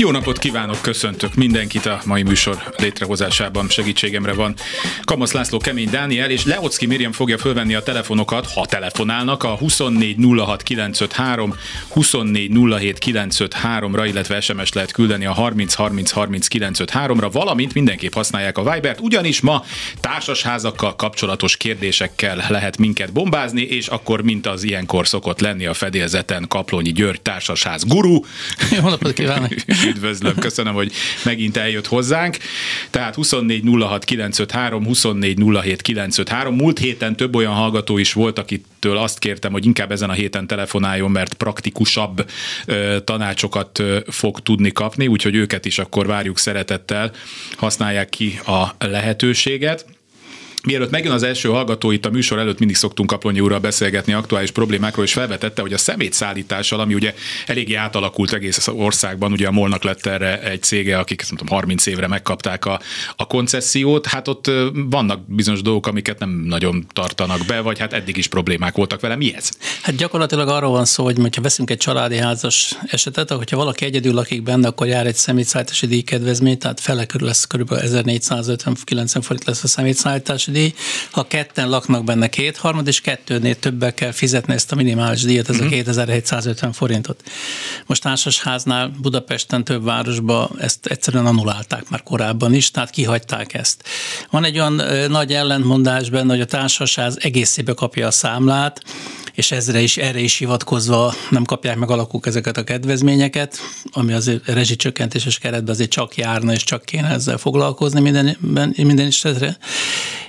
Jó napot kívánok, köszöntök mindenkit a mai műsor létrehozásában. Segítségemre van Kamasz László, Kemény Dániel, és Leocki Miriam fogja fölvenni a telefonokat, ha telefonálnak, a 2406953, 2407953-ra, illetve SMS lehet küldeni a 303030953-ra, valamint mindenképp használják a Vibert, ugyanis ma társasházakkal kapcsolatos kérdésekkel lehet minket bombázni, és akkor, mint az ilyenkor szokott lenni a fedélzeten, Kaplonyi György társasház guru. Jó napot kívánok! Üdvözlöm, köszönöm, hogy megint eljött hozzánk. Tehát 24 06 953, 24 07 953. Múlt héten több olyan hallgató is volt, akitől azt kértem, hogy inkább ezen a héten telefonáljon, mert praktikusabb ö, tanácsokat ö, fog tudni kapni, úgyhogy őket is akkor várjuk szeretettel, használják ki a lehetőséget. Mielőtt megjön az első hallgató, itt a műsor előtt mindig szoktunk Kaplonyi úrral beszélgetni aktuális problémákról, és felvetette, hogy a szemétszállítással, ami ugye eléggé átalakult egész országban, ugye a Molnak lett erre egy cége, akik nem tudom, 30 évre megkapták a, a koncesziót, hát ott vannak bizonyos dolgok, amiket nem nagyon tartanak be, vagy hát eddig is problémák voltak vele. Mi ez? Hát gyakorlatilag arról van szó, hogy ha veszünk egy családi házas esetet, hogyha valaki egyedül lakik benne, akkor jár egy szemétszállítási díjkedvezmény, tehát fele körül lesz kb. 1450-90 forint lesz a szemétszállítás díj. Ha ketten laknak benne kétharmad, és kettőnél többel kell fizetni ezt a minimális díjat, ez uh-huh. a 2750 forintot. Most társasháznál Budapesten több városban ezt egyszerűen annulálták már korábban is, tehát kihagyták ezt. Van egy olyan nagy ellentmondás benne, hogy a társasház egészébe kapja a számlát, és ezre is, erre is hivatkozva nem kapják meg alakuk ezeket a kedvezményeket, ami az rezsicsökkentéses keretben azért csak járna, és csak kéne ezzel foglalkozni minden, minden esetre.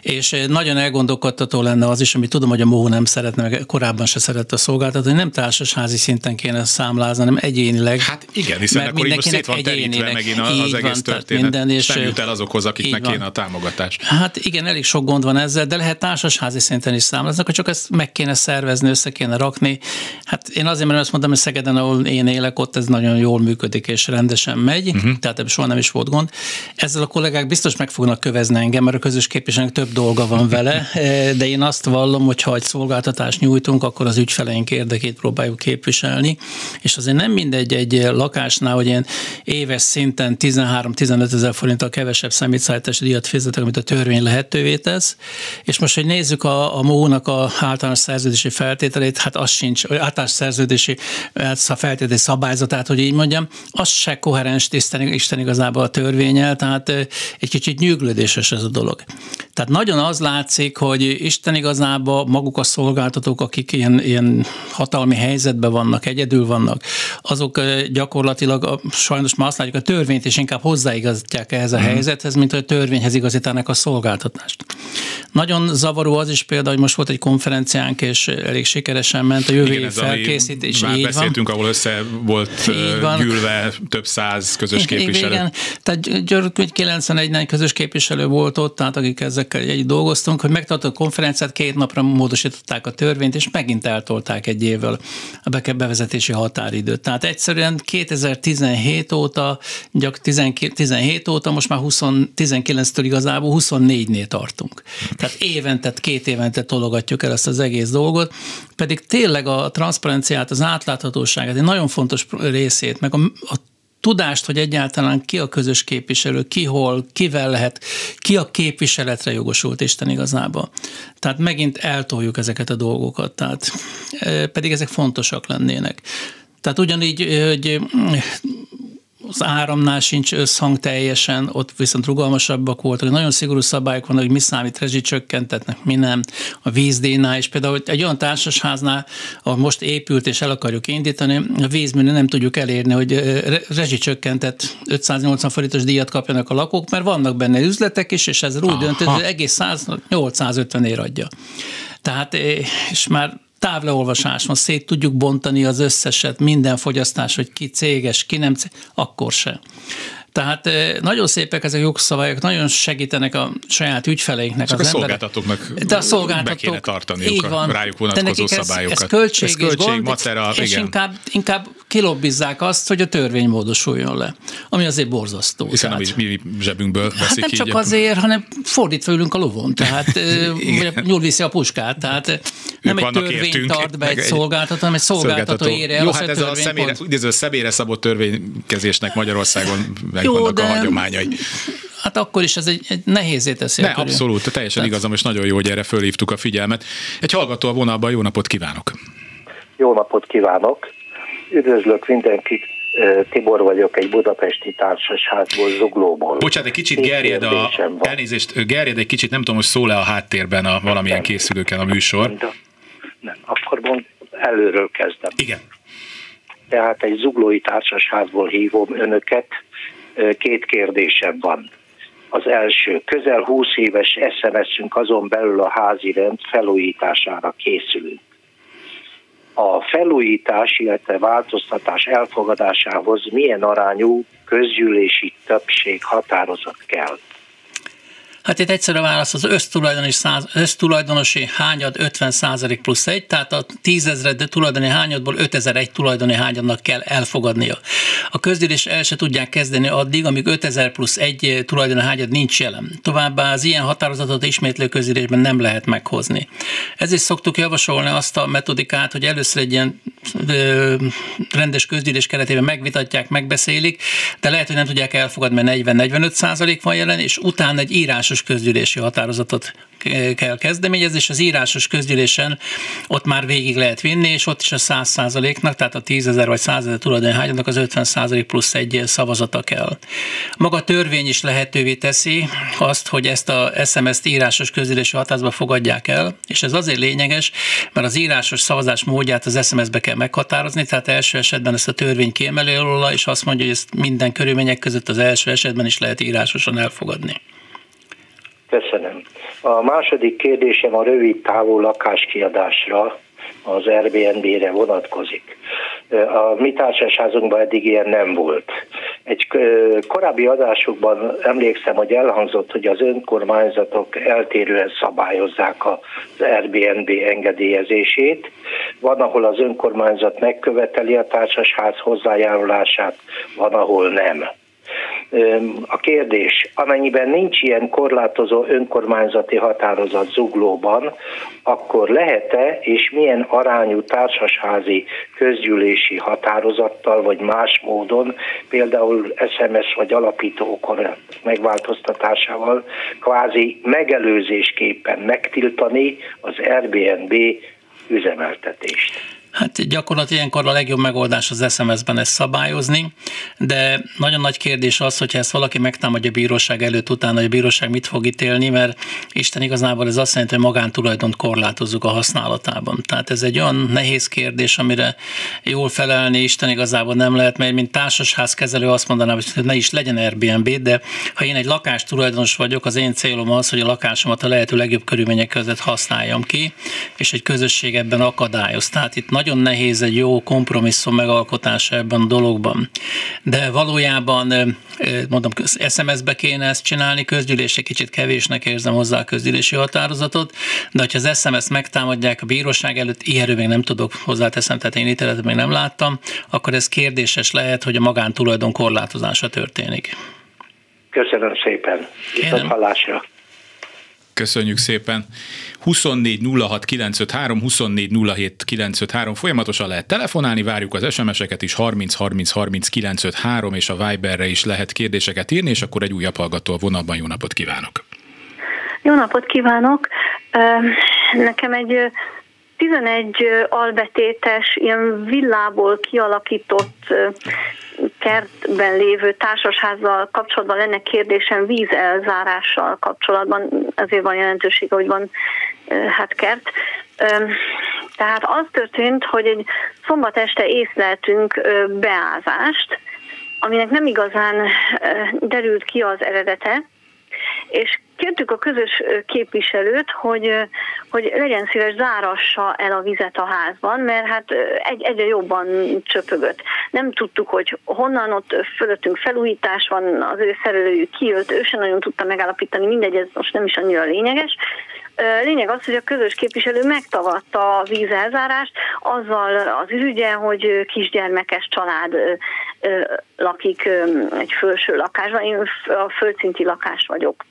És nagyon elgondolkodtató lenne az is, amit tudom, hogy a MOHO nem szeretne, meg korábban se szerette a szolgáltató, hogy nem társasházi szinten kéne számlázni, hanem egyénileg. Hát igen, hiszen akkor így most szét van terítve megint az egész van, történet, minden, és nem jut el azokhoz, akiknek kéne a támogatás. Hát igen, elég sok gond van ezzel, de lehet társasházi szinten is számlázni, akkor csak ezt meg kéne szervezni, össze kéne rakni. Hát én azért, mert azt mondom, hogy Szegeden, ahol én élek, ott ez nagyon jól működik és rendesen megy, uh-huh. tehát ebből soha nem is volt gond. Ezzel a kollégák biztos meg fognak kövezni engem, mert a közös képviselőnek több dolga van vele, eh, de én azt vallom, hogy ha egy szolgáltatást nyújtunk, akkor az ügyfeleink érdekét próbáljuk képviselni, és azért nem mindegy egy lakásnál, hogy én éves szinten 13-15 ezer forinttal kevesebb szemétszállítási díjat fizetek, amit a törvény lehetővé tesz, és most, hogy nézzük a, a MÓ-nak a általános szerződési feltételét, hát az sincs, általános szerződési a feltételi szabályzatát, hogy így mondjam, az se koherens tisztán Isten igazából a törvényel, tehát eh, egy kicsit nyűglődéses ez a dolog. Tehát nagyon az látszik, hogy Isten igazából maguk a szolgáltatók, akik ilyen, ilyen hatalmi helyzetben vannak, egyedül vannak, azok gyakorlatilag sajnos már azt látjuk, a törvényt is inkább hozzáigazítják ehhez a uh-huh. helyzethez, mint hogy a törvényhez igazítanak a szolgáltatást. Nagyon zavaró az is például, hogy most volt egy konferenciánk, és elég sikeresen ment a jövő év felkészítés. Már így beszéltünk, van. ahol össze volt van. gyűlve több száz közös képviselő. Igen, tehát György 91 közös képviselő volt ott, tehát akik ezekkel egy dolgoztunk, hogy megtartott a konferenciát, két napra módosították a törvényt, és megint eltolták egy évvel a bevezetési határidőt. Tehát egyszerűen 2017 óta, gyak 17 óta, most már 20, 19-től igazából 24-nél tartunk. Tehát évente, két évente tologatjuk el ezt az egész dolgot, pedig tényleg a transzparenciát, az átláthatóságát, egy nagyon fontos részét, meg a, a tudást, hogy egyáltalán ki a közös képviselő, ki hol, kivel lehet, ki a képviseletre jogosult Isten igazából. Tehát megint eltoljuk ezeket a dolgokat, tehát pedig ezek fontosak lennének. Tehát ugyanígy, hogy az áramnál sincs összhang teljesen, ott viszont rugalmasabbak voltak. Nagyon szigorú szabályok vannak, hogy mi számít rezsicsökkentetnek, mi nem. A vízdénál is például egy olyan társasháznál, ahol most épült és el akarjuk indítani, a vízműnél nem tudjuk elérni, hogy rezsicsökkentett 580 forintos díjat kapjanak a lakók, mert vannak benne üzletek is, és ez úgy döntött, hogy egész 100, 850 ér adja. Tehát, és már távleolvasás van, szét tudjuk bontani az összeset, minden fogyasztás, hogy ki céges, ki nem céges, akkor se. Tehát nagyon szépek ezek a jogszabályok, nagyon segítenek a saját ügyfeleinknek, Csak az a szolgáltatóknak de a szolgáltatók, be kéne tartaniuk a rájuk vonatkozó de szabályokat. Ez, ez költség, ez költség gond, macera, és igen. inkább, inkább kilobbizzák azt, hogy a törvény módosuljon le, ami azért borzasztó. Hiszen tehát, mi, mi zsebünkből veszik Hát nem így csak azért, hanem fordítva ülünk a lovon, tehát nyúl viszi a puskát, tehát nem egy törvény értünk, tart be egy, egy szolgáltató, hanem egy szolgáltató, szolgáltató ér el. Jó, hát ez a személyre, ez a személyre törvénykezésnek Magyarországon megvannak a hagyományai. Hát akkor is ez egy, egy nehézé teszi. Ne, abszolút, teljesen Tehát... igazam, és nagyon jó, hogy erre fölhívtuk a figyelmet. Egy hallgató a vonalban, jó napot kívánok! Jó napot kívánok! Üdvözlök mindenkit, Tibor vagyok, egy budapesti társasházból, Zuglóból. Bocsánat, egy kicsit gerjed a, elnézést, gerjed egy kicsit, nem tudom, hogy szól-e a háttérben a valamilyen nem. készülőken a műsor. Nem, nem. akkor mond, előről kezdem. Igen. Tehát egy zuglói társasházból hívom önöket, két kérdésem van. Az első, közel 20 éves SMS-ünk azon belül a házi rend felújítására készülünk. A felújítás, illetve változtatás elfogadásához milyen arányú közgyűlési többség határozat kell? Hát itt egyszerű válasz, az össztulajdonosi, száz, össztulajdonosi hányad 50% plusz egy, tehát a 10 ezred tulajdoni hányadból 5001 tulajdoni hányadnak kell elfogadnia. A közgyűlés el se tudják kezdeni addig, amíg 5000 plusz egy tulajdoni hányad nincs jelen. Továbbá az ilyen határozatot ismétlő közgyűlésben nem lehet meghozni. Ezért szoktuk javasolni azt a metodikát, hogy először egy ilyen ö, rendes közgyűlés keretében megvitatják, megbeszélik, de lehet, hogy nem tudják elfogadni, mert 40-45 százalék van jelen, és utána egy írás írásos közgyűlési határozatot kell kezdeményezni, és az írásos közgyűlésen ott már végig lehet vinni, és ott is a 100 százaléknak, tehát a 10 ezer vagy 100 ezer tulajdoni hányadnak az 50 százalék plusz egy szavazata kell. Maga a törvény is lehetővé teszi azt, hogy ezt a SMS-t írásos közgyűlési határozatba fogadják el, és ez azért lényeges, mert az írásos szavazás módját az SMS-be kell meghatározni, tehát első esetben ezt a törvény kiemeli róla, és azt mondja, hogy ezt minden körülmények között az első esetben is lehet írásosan elfogadni. Köszönöm. A második kérdésem a rövid távú lakáskiadásra, az Airbnb-re vonatkozik. A mi társasházunkban eddig ilyen nem volt. Egy korábbi adásokban emlékszem, hogy elhangzott, hogy az önkormányzatok eltérően szabályozzák az Airbnb engedélyezését. Van, ahol az önkormányzat megköveteli a társasház hozzájárulását, van, ahol nem. A kérdés, amennyiben nincs ilyen korlátozó önkormányzati határozat zuglóban, akkor lehet-e és milyen arányú társasházi közgyűlési határozattal, vagy más módon, például SMS vagy alapító okor megváltoztatásával kvázi megelőzésképpen megtiltani az Airbnb üzemeltetést? Hát gyakorlatilag ilyenkor a legjobb megoldás az SMS-ben ezt szabályozni, de nagyon nagy kérdés az, hogyha ezt valaki megtámadja a bíróság előtt, utána, hogy a bíróság mit fog ítélni, mert Isten igazából ez azt jelenti, hogy magántulajdont korlátozzuk a használatában. Tehát ez egy olyan nehéz kérdés, amire jól felelni Isten igazából nem lehet, mert mint társasházkezelő azt mondanám, hogy ne is legyen Airbnb, de ha én egy lakás tulajdonos vagyok, az én célom az, hogy a lakásomat a lehető legjobb körülmények között használjam ki, és egy közösség ebben akadályoz. Tehát itt nagyon nehéz egy jó kompromisszum megalkotása ebben a dologban. De valójában, mondom, SMS-be kéne ezt csinálni, közgyűlés egy kicsit kevésnek érzem hozzá a közgyűlési határozatot, de hogyha az SMS-t megtámadják a bíróság előtt, ilyenről még nem tudok hozzáteszem, tehát én ítéletet még nem láttam, akkor ez kérdéses lehet, hogy a magántulajdon korlátozása történik. Köszönöm szépen. Viszont hallásra. Köszönjük szépen. 24 06 953, 24 07 953. Folyamatosan lehet telefonálni, várjuk az SMS-eket is, 30 30 30 953, és a Viberre is lehet kérdéseket írni, és akkor egy újabb hallgató a vonalban. Jó napot kívánok! Jó napot kívánok! Nekem egy 11 albetétes, ilyen villából kialakított kertben lévő társasházzal kapcsolatban lenne kérdésem vízelzárással kapcsolatban, ezért van jelentősége, hogy van hát kert. Tehát az történt, hogy egy szombat este észleltünk beázást, aminek nem igazán derült ki az eredete, és kértük a közös képviselőt, hogy, hogy legyen szíves, zárassa el a vizet a házban, mert hát egy, egyre jobban csöpögött. Nem tudtuk, hogy honnan ott fölöttünk felújítás van, az ő szerelőjük kijött, ő sem nagyon tudta megállapítani, mindegy, ez most nem is annyira lényeges, Lényeg az, hogy a közös képviselő megtagadta a vízelzárást azzal az ürügyen, hogy kisgyermekes család lakik egy felső lakásban, én a földszinti lakás vagyok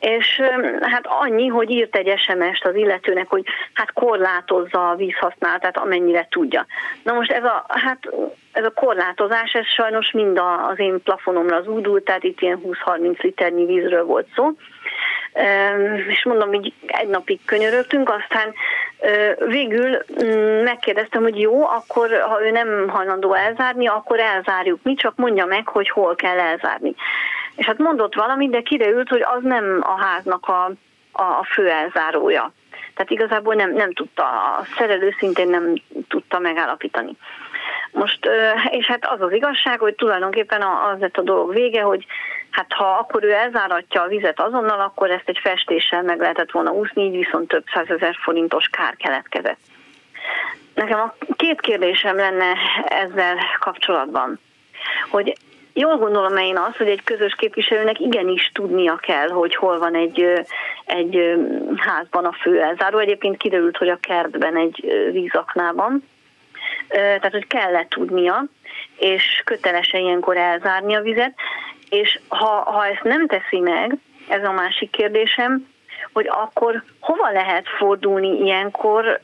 és hát annyi, hogy írt egy SMS-t az illetőnek, hogy hát korlátozza a vízhasználatát, amennyire tudja. Na most ez a, hát ez a korlátozás, ez sajnos mind az én plafonomra zúdult, tehát itt ilyen 20-30 liternyi vízről volt szó, és mondom, így egy napig könyörögtünk, aztán végül mm, megkérdeztem, hogy jó, akkor ha ő nem hajlandó elzárni, akkor elzárjuk mi, csak mondja meg, hogy hol kell elzárni. És hát mondott valamit, de kiderült, hogy az nem a háznak a, a fő elzárója. Tehát igazából nem, nem tudta, a szerelő szintén nem tudta megállapítani. Most, és hát az az igazság, hogy tulajdonképpen az lett a dolog vége, hogy hát ha akkor ő elzáratja a vizet azonnal, akkor ezt egy festéssel meg lehetett volna úszni, így viszont több százezer forintos kár keletkezett. Nekem a két kérdésem lenne ezzel kapcsolatban, hogy jól gondolom én azt, hogy egy közös képviselőnek igenis tudnia kell, hogy hol van egy, egy házban a főelzáró. Egyébként kiderült, hogy a kertben egy vízaknában. Tehát, hogy kellett tudnia, és kötelese ilyenkor elzárni a vizet. És ha, ha ezt nem teszi meg, ez a másik kérdésem, hogy akkor hova lehet fordulni ilyenkor,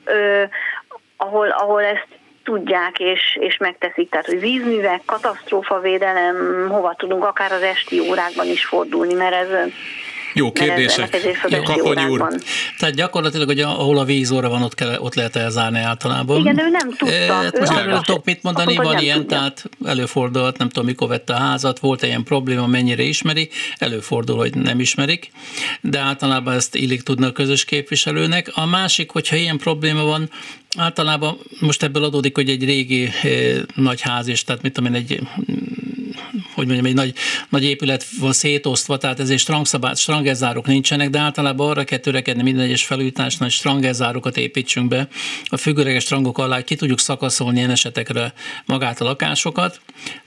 ahol, ahol ezt tudják és, és megteszik. Tehát, hogy vízművek, katasztrófavédelem, hova tudunk akár az esti órákban is fordulni, mert ez jó kérdések. Kakonyi úr. Tehát gyakorlatilag, hogy ahol a vízóra van, ott, kell, ott lehet elzárni általában. Igen, ő nem tudta. E, hát most erről tudok mit mondani, van ilyen, tudja. tehát előfordult, nem tudom, mikor vette a házat, volt ilyen probléma, mennyire ismeri, előfordul, hogy nem ismerik, de általában ezt illik tudni a közös képviselőnek. A másik, hogyha ilyen probléma van, általában most ebből adódik, hogy egy régi eh, nagy ház, és tehát mit tudom én, egy hogy mondjam, egy nagy, nagy épület van szétosztva, tehát ezért strangszabály, strangezárok nincsenek, de általában arra kell törekedni minden egyes felújításnál, hogy strangezárokat építsünk be. A függőleges strangok alá ki tudjuk szakaszolni ilyen esetekre magát a lakásokat.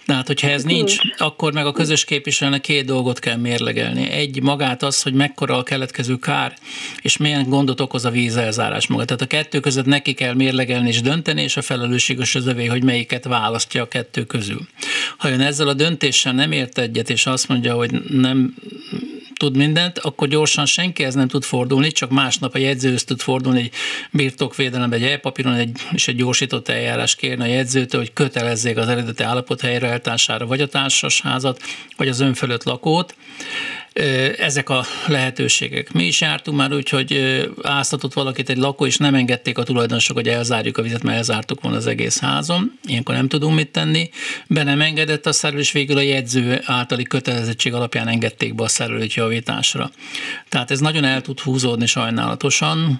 Tehát, hogyha ez nincs, akkor meg a közös képviselőnek két dolgot kell mérlegelni. Egy magát az, hogy mekkora a keletkező kár, és milyen gondot okoz a vízelzárás maga. Tehát a kettő között neki kell mérlegelni és dönteni, és a felelősség az övé, hogy melyiket választja a kettő közül. Ha ön ezzel a döntéssel nem ért egyet, és azt mondja, hogy nem tud mindent, akkor gyorsan senki ez nem tud fordulni, csak másnap a jegyzőhöz tud fordulni egy birtokvédelembe, egy elpapíron egy, és egy gyorsított eljárás kérni a jegyzőtől, hogy kötelezzék az eredeti állapot helyreállítására vagy a társasházat, vagy az önfölött lakót ezek a lehetőségek. Mi is jártunk már úgy, hogy áztatott valakit egy lakó, és nem engedték a tulajdonosok, hogy elzárjuk a vizet, mert elzártuk volna az egész házon. Ilyenkor nem tudunk mit tenni. Be nem engedett a szerelő, és végül a jegyző általi kötelezettség alapján engedték be a szerelőt javításra. Tehát ez nagyon el tud húzódni sajnálatosan,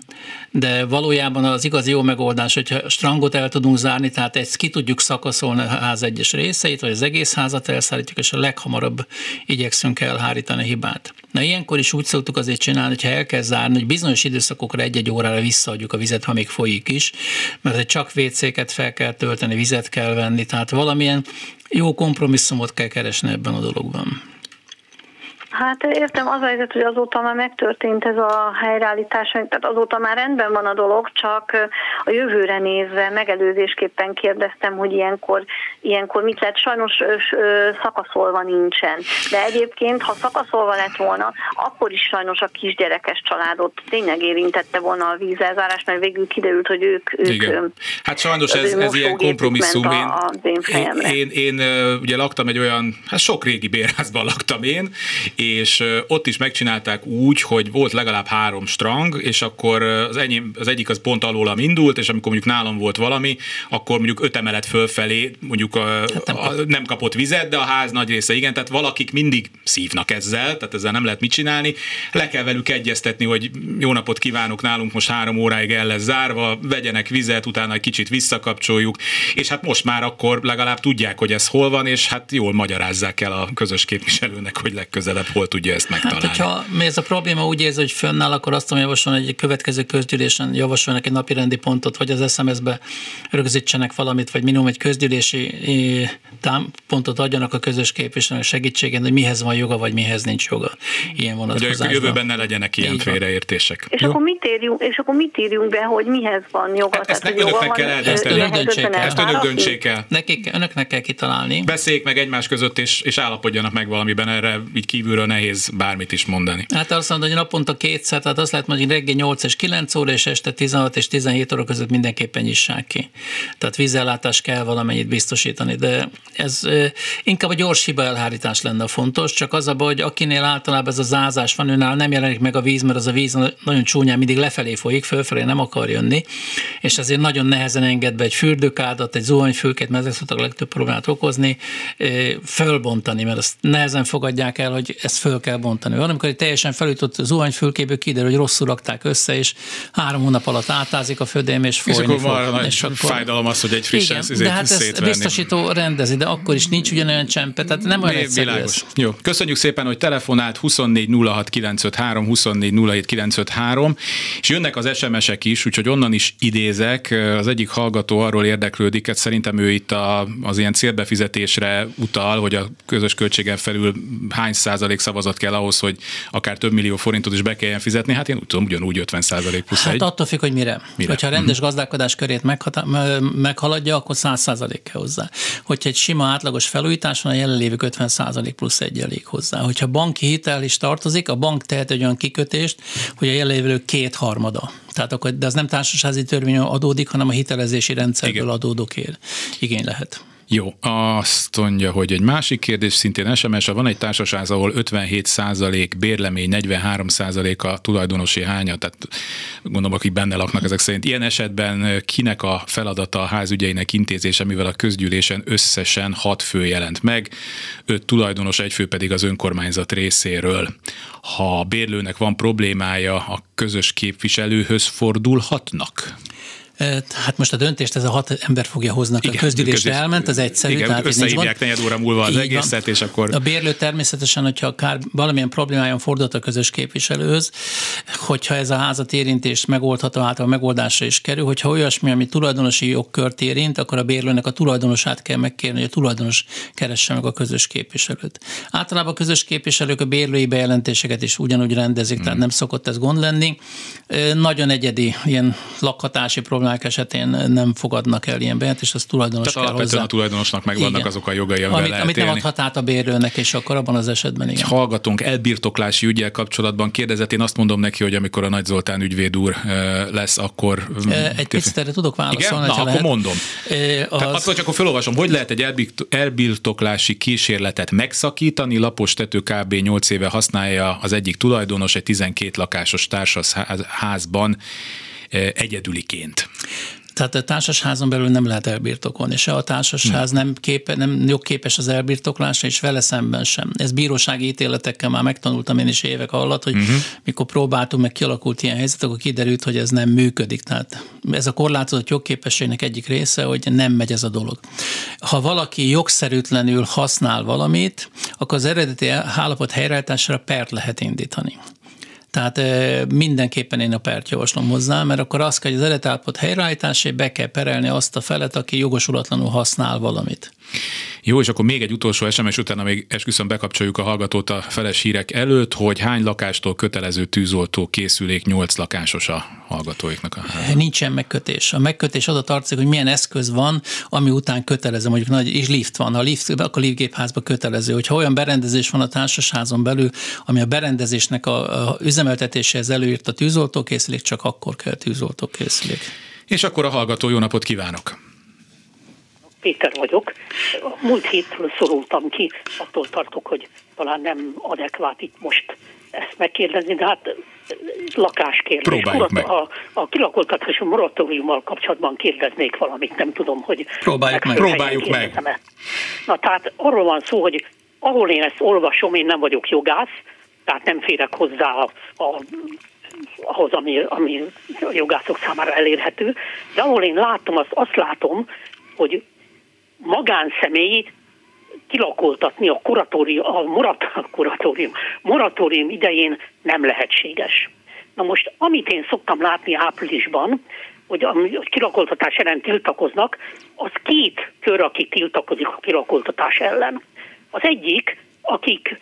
de valójában az igazi jó megoldás, hogyha strangot el tudunk zárni, tehát ezt ki tudjuk szakaszolni a ház egyes részeit, vagy az egész házat elszállítjuk, és a leghamarabb igyekszünk elhárítani a hibát. Na ilyenkor is úgy szoktuk azért csinálni, hogyha el kell zárni, hogy bizonyos időszakokra egy-egy órára visszaadjuk a vizet, ha még folyik is, mert csak WC-ket fel kell tölteni, vizet kell venni, tehát valamilyen jó kompromisszumot kell keresni ebben a dologban. Hát értem, az a helyzet, hogy azóta már megtörtént ez a helyreállítás, tehát azóta már rendben van a dolog, csak a jövőre nézve megelőzésképpen kérdeztem, hogy ilyenkor, ilyenkor mit lehet, sajnos szakaszolva nincsen. De egyébként, ha szakaszolva lett volna, akkor is sajnos a kisgyerekes családot tényleg érintette volna a vízelzárás, mert végül kiderült, hogy ők... ők Igen. Hát sajnos ez, ez ilyen kompromisszum. Én, én, én, én, én ugye laktam egy olyan, hát sok régi bérházban laktam én, és ott is megcsinálták úgy, hogy volt legalább három strang, és akkor az, enyém, az egyik az pont alólam indult, és amikor mondjuk nálam volt valami, akkor mondjuk öt emelet fölfelé mondjuk a, hát nem, a, nem kapott vizet, de a ház nagy része igen, tehát valakik mindig szívnak ezzel, tehát ezzel nem lehet mit csinálni. Le kell velük egyeztetni, hogy jó napot kívánok, nálunk most három óráig el lesz zárva, vegyenek vizet, utána egy kicsit visszakapcsoljuk, és hát most már akkor legalább tudják, hogy ez hol van, és hát jól magyarázzák el a közös képviselőnek, hogy legközelebb hol tudja ezt megtalálni? Hát, hogyha ez a probléma úgy érzi, hogy fönnáll, akkor azt tudom javasolni, hogy egy következő közgyűlésen javasolnak egy napi rendi pontot, vagy az SMS-be rögzítsenek valamit, vagy minimum egy közgyűlési pontot adjanak a közös képviselők segítségén, hogy mihez van joga, vagy mihez nincs joga. Ilyen vonatkozásban. Hogy a jövőben ne legyenek ilyen félreértések. És akkor, mit írjunk, és akkor mit írjunk be, hogy mihez van joga? Hát ezt Tehát, nekik önöknek kell eldönteni. Ezt önök döntsék el. Nekik, önöknek kell kitalálni. Beszéljék meg egymás között, és, és állapodjanak meg valamiben, erre így kívülről nehéz bármit is mondani. Hát azt mondod, hogy naponta kétszer, tehát azt lehet mondani, hogy reggel 8 és 9 óra, és este 16 és 17 óra között mindenképpen nyissák ki. Tehát vízellátás kell valamennyit biztosítani, de ez inkább a gyors hiba elhárítás lenne fontos, csak az a baj, hogy akinél általában ez a zázás van, őnál nem jelenik meg a víz, mert az a víz nagyon csúnyán mindig lefelé folyik, fölfelé nem akar jönni, és ezért nagyon nehezen enged be egy fürdőkádat, egy zuhanyfülkét, mert ezek szoktak a legtöbb problémát okozni, fölbontani, mert azt nehezen fogadják el, hogy ezt föl kell bontani. Van, amikor egy teljesen felütött zuhanyfülkéből kiderül, hogy rosszul rakták össze, és három hónap alatt átázik a födém, és folyni és akkor fog. Van és akkor... fájdalom az, hogy egy frissen igen, de hát ezt biztosító rendezi, de akkor is nincs ugyanolyan csempe, tehát nem olyan egyszerű világos. Ez. Jó, köszönjük szépen, hogy telefonált 24 06 953, 24 07 953, és jönnek az SMS-ek is, úgyhogy onnan is idézek. Az egyik hallgató arról érdeklődik, hogy szerintem ő itt a, az ilyen célbefizetésre utal, hogy a közös költségen felül hány százalék szavazat kell ahhoz, hogy akár több millió forintot is be kelljen fizetni. Hát én úgy tudom, ugyanúgy 50 százalék plusz hát egy. attól függ, hogy mire. mire? Hogyha a rendes uh-huh. gazdálkodás körét meghaladja, akkor 100 százalék kell hozzá. Hogyha egy sima átlagos felújítás van, a jelenlévők 50 százalék plusz egy elég hozzá. Hogyha banki hitel is tartozik, a bank tehet egy olyan kikötést, hogy a jelenlévők kétharmada. Tehát akkor, de az nem társasházi törvény adódik, hanem a hitelezési rendszerből Igen. adódókért igény lehet. Jó, azt mondja, hogy egy másik kérdés, szintén SMS, van egy társaság, ahol 57% bérlemény, 43% a tulajdonosi hánya, tehát gondolom, akik benne laknak ezek szerint. Ilyen esetben kinek a feladata a házügyeinek intézése, mivel a közgyűlésen összesen 6 fő jelent meg, 5 tulajdonos, egy fő pedig az önkormányzat részéről. Ha a bérlőnek van problémája, a közös képviselőhöz fordulhatnak? Hát most a döntést ez a hat ember fogja hoznak. Igen, a közgyűlésre elment, az egyszerű. Igen, tehát összehívják negyed óra múlva az egészet, van. és akkor... A bérlő természetesen, hogyha akár valamilyen problémájon fordult a közös képviselőhöz, hogyha ez a házat érintés megoldható által megoldásra is kerül, hogyha olyasmi, ami tulajdonosi jogkört érint, akkor a bérlőnek a tulajdonosát kell megkérni, hogy a tulajdonos keresse meg a közös képviselőt. Általában a közös képviselők a bérlői bejelentéseket is ugyanúgy rendezik, hmm. tehát nem szokott ez gond lenni. Nagyon egyedi ilyen lakhatási problémák problémák esetén nem fogadnak el ilyen bejelentést, az tulajdonos Tehát kell hozzá. a tulajdonosnak megvannak igen. azok a jogai, amivel amit, lehet amit nem adhat át a bérlőnek, és akkor abban az esetben igen. Hallgatunk elbirtoklási ügyel kapcsolatban kérdezett, én azt mondom neki, hogy amikor a Nagy Zoltán ügyvéd úr lesz, akkor... Egy picit erre tudok válaszolni. Igen? Na, akkor mondom. Az... Tehát akkor csak felolvasom, hogy lehet egy elbirtoklási kísérletet megszakítani, lapos tető kb. 8 éve használja az egyik tulajdonos egy 12 lakásos társasházban egyedüliként. Tehát a társasházon belül nem lehet elbirtokolni, se a társasház nem, képe, nem jogképes az elbirtoklásra, és vele szemben sem. Ez bírósági ítéletekkel már megtanultam én is évek alatt, hogy uh-huh. mikor próbáltunk, meg kialakult ilyen helyzet, akkor kiderült, hogy ez nem működik. Tehát ez a korlátozott jogképességnek egyik része, hogy nem megy ez a dolog. Ha valaki jogszerűtlenül használ valamit, akkor az eredeti állapot helyreállításra pert lehet indítani. Tehát mindenképpen én a pert javaslom hozzá, mert akkor azt kell, hogy az eredállapot helyreállításé be kell perelni azt a felet, aki jogosulatlanul használ valamit. Jó, és akkor még egy utolsó SMS, utána még esküszöm bekapcsoljuk a hallgatót a feles hírek előtt, hogy hány lakástól kötelező tűzoltó készülék 8 lakásos a hallgatóiknak a házban. Nincsen megkötés. A megkötés oda tartozik, hogy milyen eszköz van, ami után kötelező, mondjuk nagy, és lift van. Ha lift, akkor liftgépházba kötelező. Hogyha olyan berendezés van a társasházon belül, ami a berendezésnek a, a üzemeltetéséhez előírt a tűzoltókészülék, csak akkor kell tűzoltókészülék. És akkor a hallgató, jó napot kívánok! Péter vagyok. Múlt hétről szorultam ki, attól tartok, hogy talán nem adekvát itt most ezt megkérdezni, de hát lakáskérdés. Próbáljuk meg. A, a kilakoltatási moratóriummal kapcsolatban kérdeznék valamit, nem tudom, hogy... Próbáljuk meg. Próbáljuk meg. Na tehát arról van szó, hogy ahol én ezt olvasom, én nem vagyok jogász, tehát nem férek hozzá a, a ahhoz, ami, ami a jogászok számára elérhető, de ahol én látom, azt, azt látom, hogy magánszemély kilakoltatni a, kuratórium, a morat, kuratórium, moratórium idején nem lehetséges. Na most, amit én szoktam látni áprilisban, hogy a kilakoltatás ellen tiltakoznak, az két kör, aki tiltakozik a kilakoltatás ellen. Az egyik, akik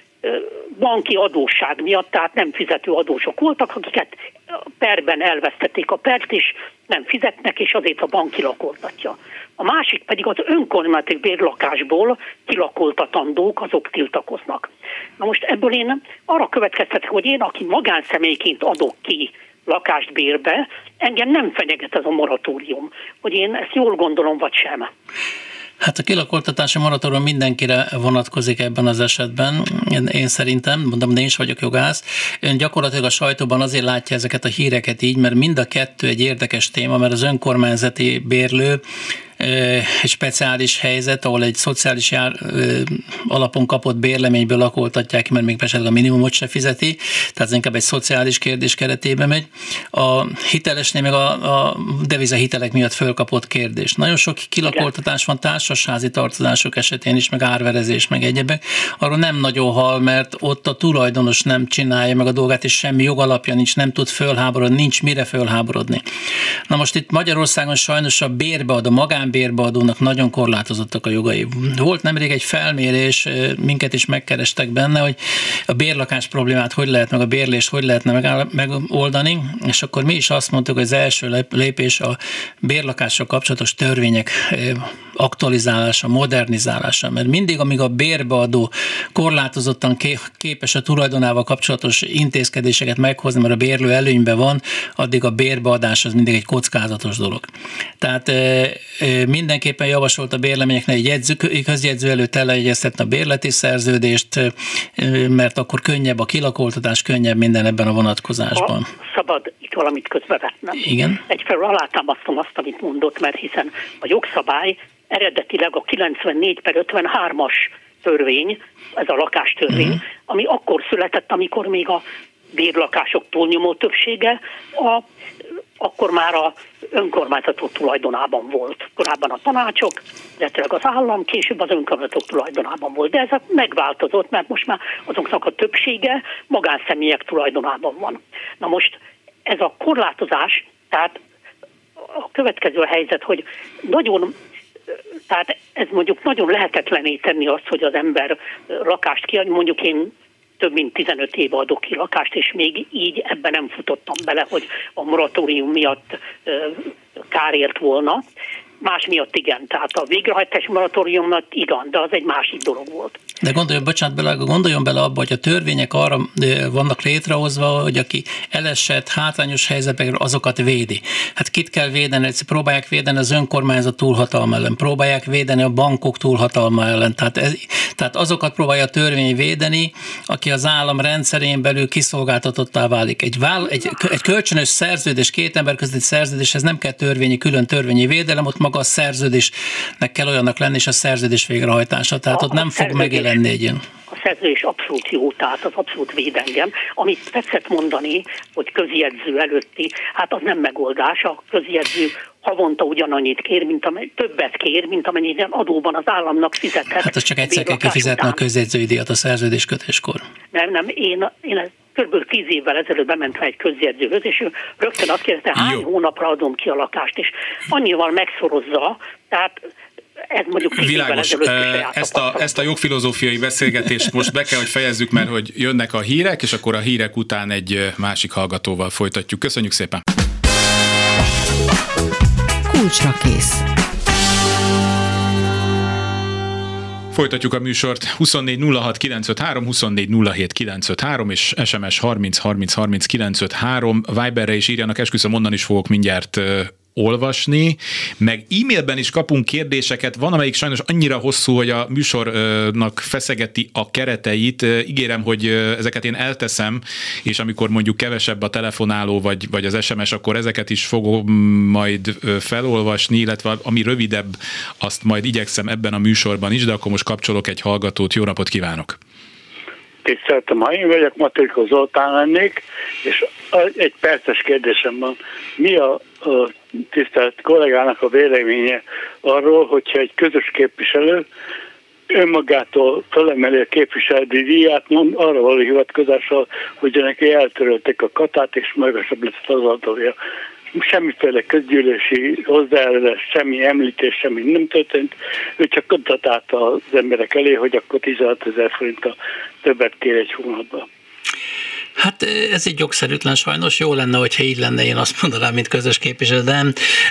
banki adósság miatt, tehát nem fizető adósok voltak, akiket perben elvesztették a pert, és nem fizetnek, és azért a bank kilakoltatja. A másik pedig az önkormányzati bérlakásból kilakoltatandók, azok tiltakoznak. Na most ebből én arra következtetek, hogy én, aki magánszemélyként adok ki lakást bérbe, engem nem fenyeget ez a moratórium, hogy én ezt jól gondolom, vagy sem. Hát a kilakoltatási moratórium mindenkire vonatkozik ebben az esetben, én, szerintem, mondom, de én is vagyok jogász. Ön gyakorlatilag a sajtóban azért látja ezeket a híreket így, mert mind a kettő egy érdekes téma, mert az önkormányzati bérlő egy speciális helyzet, ahol egy szociális jár, alapon kapott bérleményből lakoltatják mert még esetleg a minimumot se fizeti, tehát ez inkább egy szociális kérdés keretében megy. A hitelesnél meg a, a devizahitelek miatt fölkapott kérdés. Nagyon sok kilakoltatás van társasházi tartozások esetén is, meg árverezés, meg egyebek. Arról nem nagyon hal, mert ott a tulajdonos nem csinálja meg a dolgát, és semmi jogalapja nincs, nem tud fölháborodni, nincs mire fölháborodni. Na most itt Magyarországon sajnos a bérbeadó, magán magánbérbeadónak nagyon korlátozottak a jogai. Volt nemrég egy felmérés, minket is megkerestek benne, hogy a bérlakás problémát hogy lehet, meg a bérlést hogy lehetne megoldani, és akkor mi is azt mondtuk, hogy az első lépés a bérlakással kapcsolatos törvények aktualizálása, modernizálása, mert mindig, amíg a bérbeadó korlátozottan képes a tulajdonával kapcsolatos intézkedéseket meghozni, mert a bérlő előnyben van, addig a bérbeadás az mindig egy kockázatos dolog. Tehát mindenképpen javasolt a bérleményeknek egy jegyző, közjegyző előtt elegyeztetni a bérleti szerződést, mert akkor könnyebb a kilakoltatás, könnyebb minden ebben a vonatkozásban. Ha szabad itt valamit közbevetnem. Igen. Egyfelől alátámasztom azt, amit mondott, mert hiszen a jogszabály eredetileg a 94 per 53-as törvény, ez a lakástörvény, uh-huh. ami akkor született, amikor még a bérlakások túlnyomó többsége a akkor már a önkormányzatok tulajdonában volt. Korábban a tanácsok, illetve az állam, később az önkormányzatok tulajdonában volt. De ez megváltozott, mert most már azoknak a többsége magánszemélyek tulajdonában van. Na most ez a korlátozás, tehát a következő a helyzet, hogy nagyon tehát ez mondjuk nagyon lehetetlené tenni azt, hogy az ember lakást ki, mondjuk én több mint 15 év adok ki lakást, és még így ebben nem futottam bele, hogy a moratórium miatt kárért volna. Más miatt igen, tehát a végrehajtás moratóriumnak igen, de az egy másik dolog volt. De gondoljon, bocsánat, bele, gondoljon bele abba, hogy a törvények arra vannak létrehozva, hogy aki elesett hátrányos helyzetekről, azokat védi. Hát kit kell védeni? Próbálják védeni az önkormányzat túlhatalma ellen, próbálják védeni a bankok túlhatalma ellen. Tehát, ez, tehát azokat próbálja a törvény védeni, aki az állam rendszerén belül kiszolgáltatottá válik. Egy, váll, egy, egy kölcsönös szerződés, két ember közötti szerződés, ez nem kell törvényi, külön törvényi védelem, ott maga a szerződésnek kell olyannak lenni, és a szerződés végrehajtása. Tehát ott nem fog meg 2004-ben. A szerződés abszolút jó, tehát az abszolút véd engem. Amit tetszett mondani, hogy közjegyző előtti, hát az nem megoldás, a közjegyző havonta ugyanannyit kér, mint amely, többet kér, mint amennyit adóban az államnak fizethet. Hát az csak egyszer kell kifizetni a közjegyzői díjat a szerződéskötéskor. Nem, nem, én, én kb. tíz évvel ezelőtt bementem egy közjegyzőhöz, és ő rögtön azt kérdezte, hány Jó. hónapra adom ki a lakást, és annyival megszorozza, tehát ez mondjuk Világos. Ezt a, ezt a jogfilozófiai beszélgetést most be kell, hogy fejezzük, mert hogy jönnek a hírek, és akkor a hírek után egy másik hallgatóval folytatjuk. Köszönjük szépen! Kulcsra kész. Folytatjuk a műsort 24 06 953, 24 07 953 és SMS 30 30 30 953. Viberre is írjanak, esküszöm, onnan is fogok mindjárt olvasni, meg e-mailben is kapunk kérdéseket, van amelyik sajnos annyira hosszú, hogy a műsornak feszegeti a kereteit. Ígérem, hogy ezeket én elteszem, és amikor mondjuk kevesebb a telefonáló vagy, vagy az SMS, akkor ezeket is fogom majd felolvasni, illetve ami rövidebb, azt majd igyekszem ebben a műsorban is, de akkor most kapcsolok egy hallgatót. Jó napot kívánok! Tiszteltem, ha én vagyok, Matrikó Zoltán lennék, és egy perces kérdésem van. Mi a, a tisztelt kollégának a véleménye arról, hogyha egy közös képviselő önmagától felemeli a képviselői díját, mond arra való hivatkozással, hogy neki eltörölték a katát, és magasabb lesz az adója. Semmiféle közgyűlési hozzáállás, semmi említés, semmi nem történt. Ő csak kontatált az emberek elé, hogy akkor 16 ezer forint a többet kér egy hónapban. Hát ez egy jogszerűtlen sajnos. Jó lenne, hogyha így lenne, én azt mondanám, mint közös képviselő, de.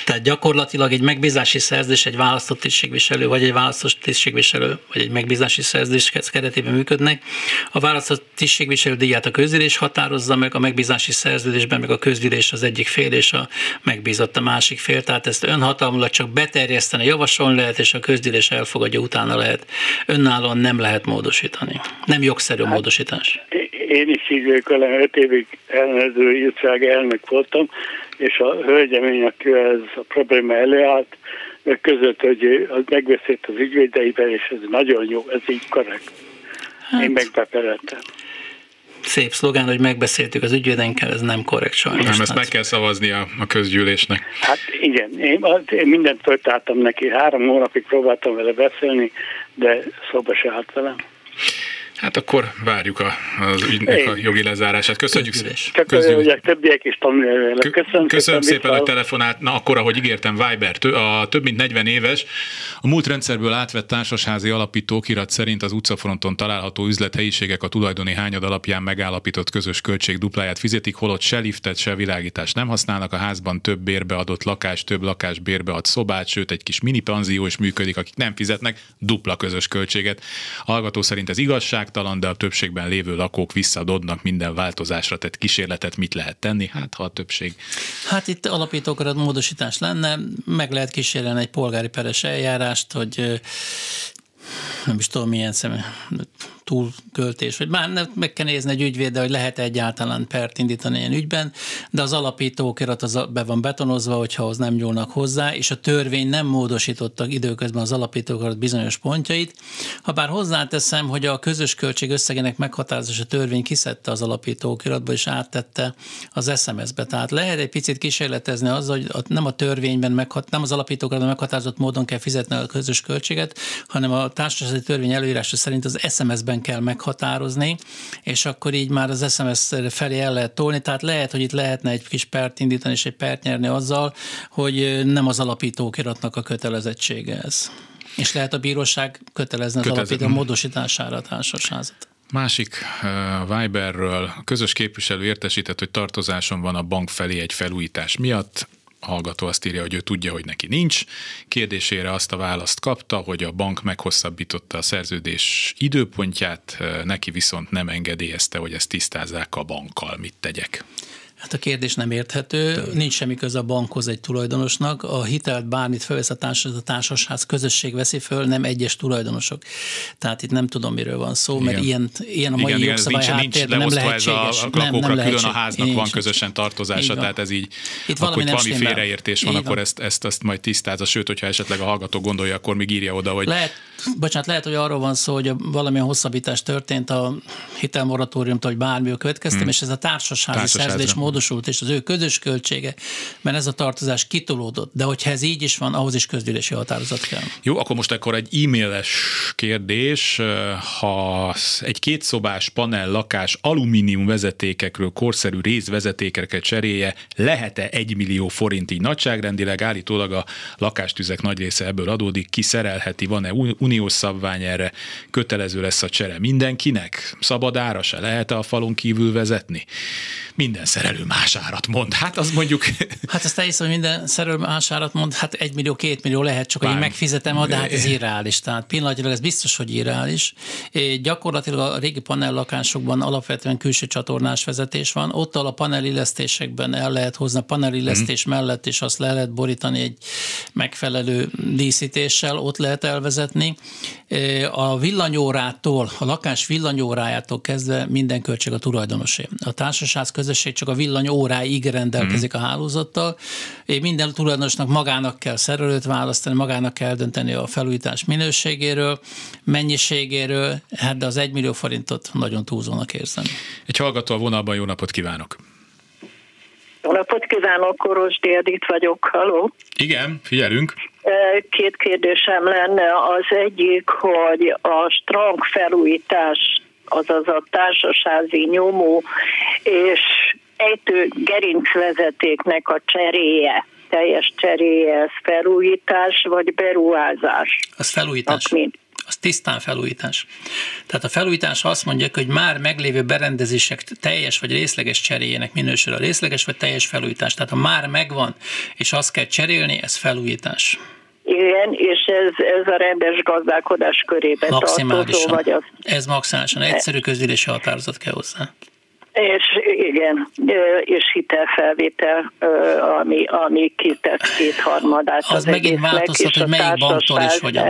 Tehát gyakorlatilag egy megbízási szerződés, egy választott tisztségviselő, vagy egy választott tisztségviselő, vagy egy megbízási szerződés keretében működnek. A választott tisztségviselő díját a közgyűlés határozza meg, a megbízási szerződésben meg a közgyűlés az egyik fél, és a megbízott a másik fél. Tehát ezt önhatalmulag csak beterjeszteni, javasolni lehet, és a közgyűlés elfogadja, utána lehet. Önállóan nem lehet módosítani. Nem jogszerű hát, módosítás én is vele, 5 évig ellenőrző írtság elnök voltam, és a hölgyemény, aki ez a probléma előállt, között, hogy az megbeszélt az ügyvédeivel, és ez nagyon jó, ez így korrekt. Hát. Én megbepereltem szép szlogán, hogy megbeszéltük az ügyvédenkkel, ez nem korrekt sajnos. Nem, ezt meg kell szavazni a, a közgyűlésnek. Hát igen, én, én mindent föltáltam neki, három hónapig próbáltam vele beszélni, de szóba se állt velem. Hát akkor várjuk a, az ügynek a jogi lezárását. Köszönjük szépen. Csak hogy többiek is tanulni Köszönöm, Köszönöm szépen, hogy telefonált. Na akkor, ahogy ígértem, Viber, a több mint 40 éves, a múlt rendszerből átvett társasházi alapító kirat szerint az utcafronton található üzlethelyiségek a tulajdoni hányad alapján megállapított közös költség dupláját fizetik, holott se liftet, se világítást nem használnak, a házban több bérbe adott lakás, több lakás bérbe ad szobát, sőt egy kis mini panzió is működik, akik nem fizetnek dupla közös költséget. Hallgató szerint ez igazság, igazságtalan, de a többségben lévő lakók visszadodnak minden változásra, tehát kísérletet mit lehet tenni? Hát, ha a többség. Hát itt alapítókarat módosítás lenne, meg lehet kísérelni egy polgári peres eljárást, hogy nem is tudom milyen személy, túlköltés, vagy már meg kell nézni egy ügyvéd, hogy lehet egyáltalán pert indítani ilyen ügyben, de az alapítókirat az be van betonozva, hogyha az nem nyúlnak hozzá, és a törvény nem módosítottak időközben az alapítókirat bizonyos pontjait. Ha bár hozzáteszem, hogy a közös költség összegének meghatározása törvény kiszedte az alapítókiratba, és áttette az SMS-be. Tehát lehet egy picit kísérletezni azzal, hogy nem a törvényben, meghat, nem az alapítókiratban meghatározott módon kell fizetni a közös költséget, hanem a társasági törvény előírása szerint az SMS-ben kell meghatározni, és akkor így már az SMS felé el lehet tolni, tehát lehet, hogy itt lehetne egy kis pert indítani és egy pert nyerni azzal, hogy nem az alapítókiratnak a kötelezettsége ez. És lehet a bíróság kötelezni az Kötelező. alapító módosítására a társasházat. Másik uh, Viberről közös képviselő értesített, hogy tartozáson van a bank felé egy felújítás miatt hallgató azt írja, hogy ő tudja, hogy neki nincs. Kérdésére azt a választ kapta, hogy a bank meghosszabbította a szerződés időpontját, neki viszont nem engedélyezte, hogy ezt tisztázzák a bankkal. Mit tegyek? Hát a kérdés nem érthető, De. nincs semmi köze a bankhoz egy tulajdonosnak, a hitelt bármit felvesz a, társas, a társasház közösség veszi föl, nem egyes tulajdonosok. Tehát itt nem tudom, miről van szó, igen. mert ilyen, ilyen a mai igen, jogszabály nincs, nincs nem lehetséges. Ez a, a nem, nem lehetséges. külön a háznak Én van közösen tartozása, tehát ez így, itt valami, akkor valami félreértés van, akkor ezt, ezt, ezt majd tisztázza, sőt, hogyha esetleg a hallgató gondolja, akkor még írja oda, hogy... Lehet, bocsánat, lehet, hogy arról van szó, hogy valamilyen hosszabbítás történt a hitelmoratóriumtól, vagy bármi a következtem, hmm. és ez a társasházi szerződés módosult, és az ő közös költsége, mert ez a tartozás kitolódott. De hogyha ez így is van, ahhoz is közgyűlési határozat kell. Jó, akkor most akkor egy e-mailes kérdés. Ha egy kétszobás panel lakás alumínium vezetékekről korszerű részvezetékeket cserélje, lehet-e egy millió forint így nagyságrendileg? Állítólag a lakástüzek nagy része ebből adódik. Ki szerelheti? Van-e uniós szabvány erre? Kötelező lesz a csere mindenkinek? Szabad ára se lehet-e a falon kívül vezetni? Minden szerelő más árat mond. Hát az mondjuk... Hát azt elhiszem, hogy minden szerelő más árat mond, hát egy millió, két millió lehet, csak Bár... hogy megfizetem, de hát ez irreális. Tehát pillanatilag ez biztos, hogy irreális. Gyakorlatilag a régi panellakásokban alapvetően külső csatornás vezetés van. Ott a panelillesztésekben el lehet hozni a panelillesztés mm. mellett, és azt le lehet borítani egy megfelelő díszítéssel, ott lehet elvezetni. A villanyórától, a lakás villanyórájától kezdve minden költség a tulajdonosé. A társaság közösség csak a villanyóráig rendelkezik mm. a hálózattal. Minden tulajdonosnak magának kell szerelőt választani, magának kell dönteni a felújítás minőségéről, mennyiségéről, hát de az egy millió forintot nagyon túlzónak érzem. Egy hallgató a vonalban, jó napot kívánok! Jó napot kívánok, Koros Dédit vagyok, haló. Igen, figyelünk. Két kérdésem lenne. Az egyik, hogy a strang felújítás, azaz a társasházi nyomó és ejtő gerincvezetéknek a cseréje, teljes cseréje, ez felújítás vagy beruházás? Az felújítás. Az tisztán felújítás. Tehát a felújítás azt mondja, hogy már meglévő berendezések teljes vagy részleges cseréjének minősül a részleges vagy teljes felújítás. Tehát ha már megvan, és azt kell cserélni, ez felújítás. Igen, és ez, ez a rendes gazdálkodás körébe tartozó, vagy az... Ez maximálisan egyszerű közülési határozat kell hozzá. És igen, és hitelfelvétel, ami, ami kitett kétharmadát az, az megint változhat, hogy melyik banktól is hogyan.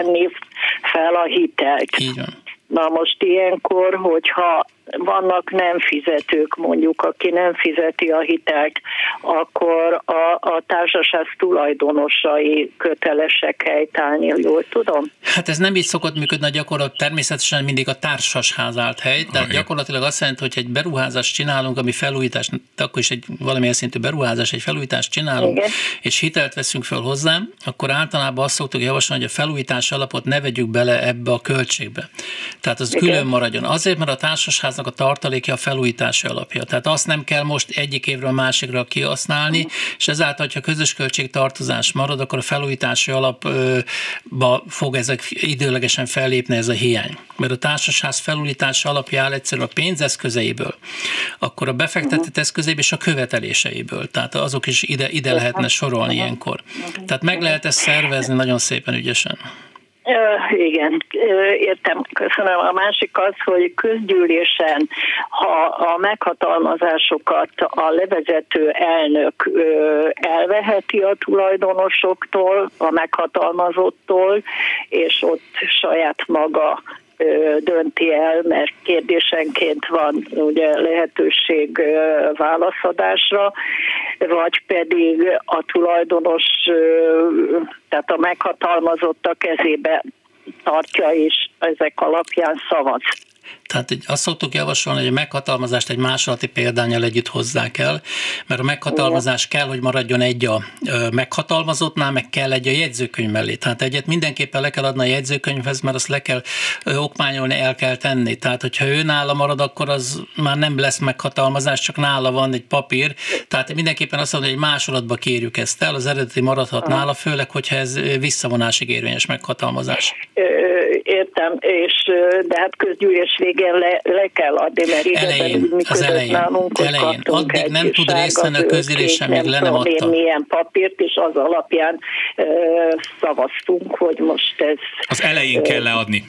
fel a hitelt. Így van. Na most ilyenkor, hogyha vannak nem fizetők, mondjuk, aki nem fizeti a hitelt, akkor a, a társaság tulajdonosai kötelesek helytállni, jól tudom? Hát ez nem így szokott működni a gyakorlat, természetesen mindig a társasház állt hely, tehát okay. gyakorlatilag azt jelenti, hogy egy beruházást csinálunk, ami felújítás, akkor is egy valamilyen szintű beruházás, egy felújítást csinálunk, Igen. és hitelt veszünk föl hozzá, akkor általában azt szoktuk javasolni, hogy a felújítás alapot ne vegyük bele ebbe a költségbe. Tehát az Igen. külön maradjon. Azért, mert a társasháznak a tartalékja a felújítási alapja. Tehát azt nem kell most egyik évről a másikra kihasználni, és ezáltal, hogyha közös költségtartozás marad, akkor a felújítási alapba fog ezek időlegesen fellépni ez a hiány. Mert a társasház felújítási alapja áll egyszerűen a pénzeszközeiből, akkor a befektetett eszközeiből és a követeléseiből. Tehát azok is ide, ide lehetne sorolni ilyenkor. Tehát meg lehet ezt szervezni nagyon szépen ügyesen. Igen, értem, köszönöm. A másik az, hogy közgyűlésen, ha a meghatalmazásokat a levezető elnök elveheti a tulajdonosoktól, a meghatalmazottól, és ott saját maga dönti el, mert kérdésenként van ugye lehetőség válaszadásra, vagy pedig a tulajdonos, tehát a meghatalmazott a kezébe tartja, és ezek alapján szavaz. Tehát azt szoktuk javasolni, hogy a meghatalmazást egy másolati példányal együtt hozzá kell, mert a meghatalmazás kell, hogy maradjon egy a meghatalmazottnál, meg kell egy a jegyzőkönyv mellé. Tehát egyet mindenképpen le kell adni a jegyzőkönyvhez, mert azt le kell okmányolni, el kell tenni. Tehát, hogyha ő nála marad, akkor az már nem lesz meghatalmazás, csak nála van egy papír. Tehát mindenképpen azt mondom, hogy egy másolatba kérjük ezt el, az eredeti maradhat nála, főleg, hogyha ez visszavonásig érvényes meghatalmazás. Értem, és de hát közgyűlés végén le, le kell adni, mert elején, úgy az elején, nálunk, elején. Addig nem tud részt venni a közülésen, még le nem adta. milyen papírt, és az alapján ö, szavaztunk, hogy most ez... Az elején kell leadni.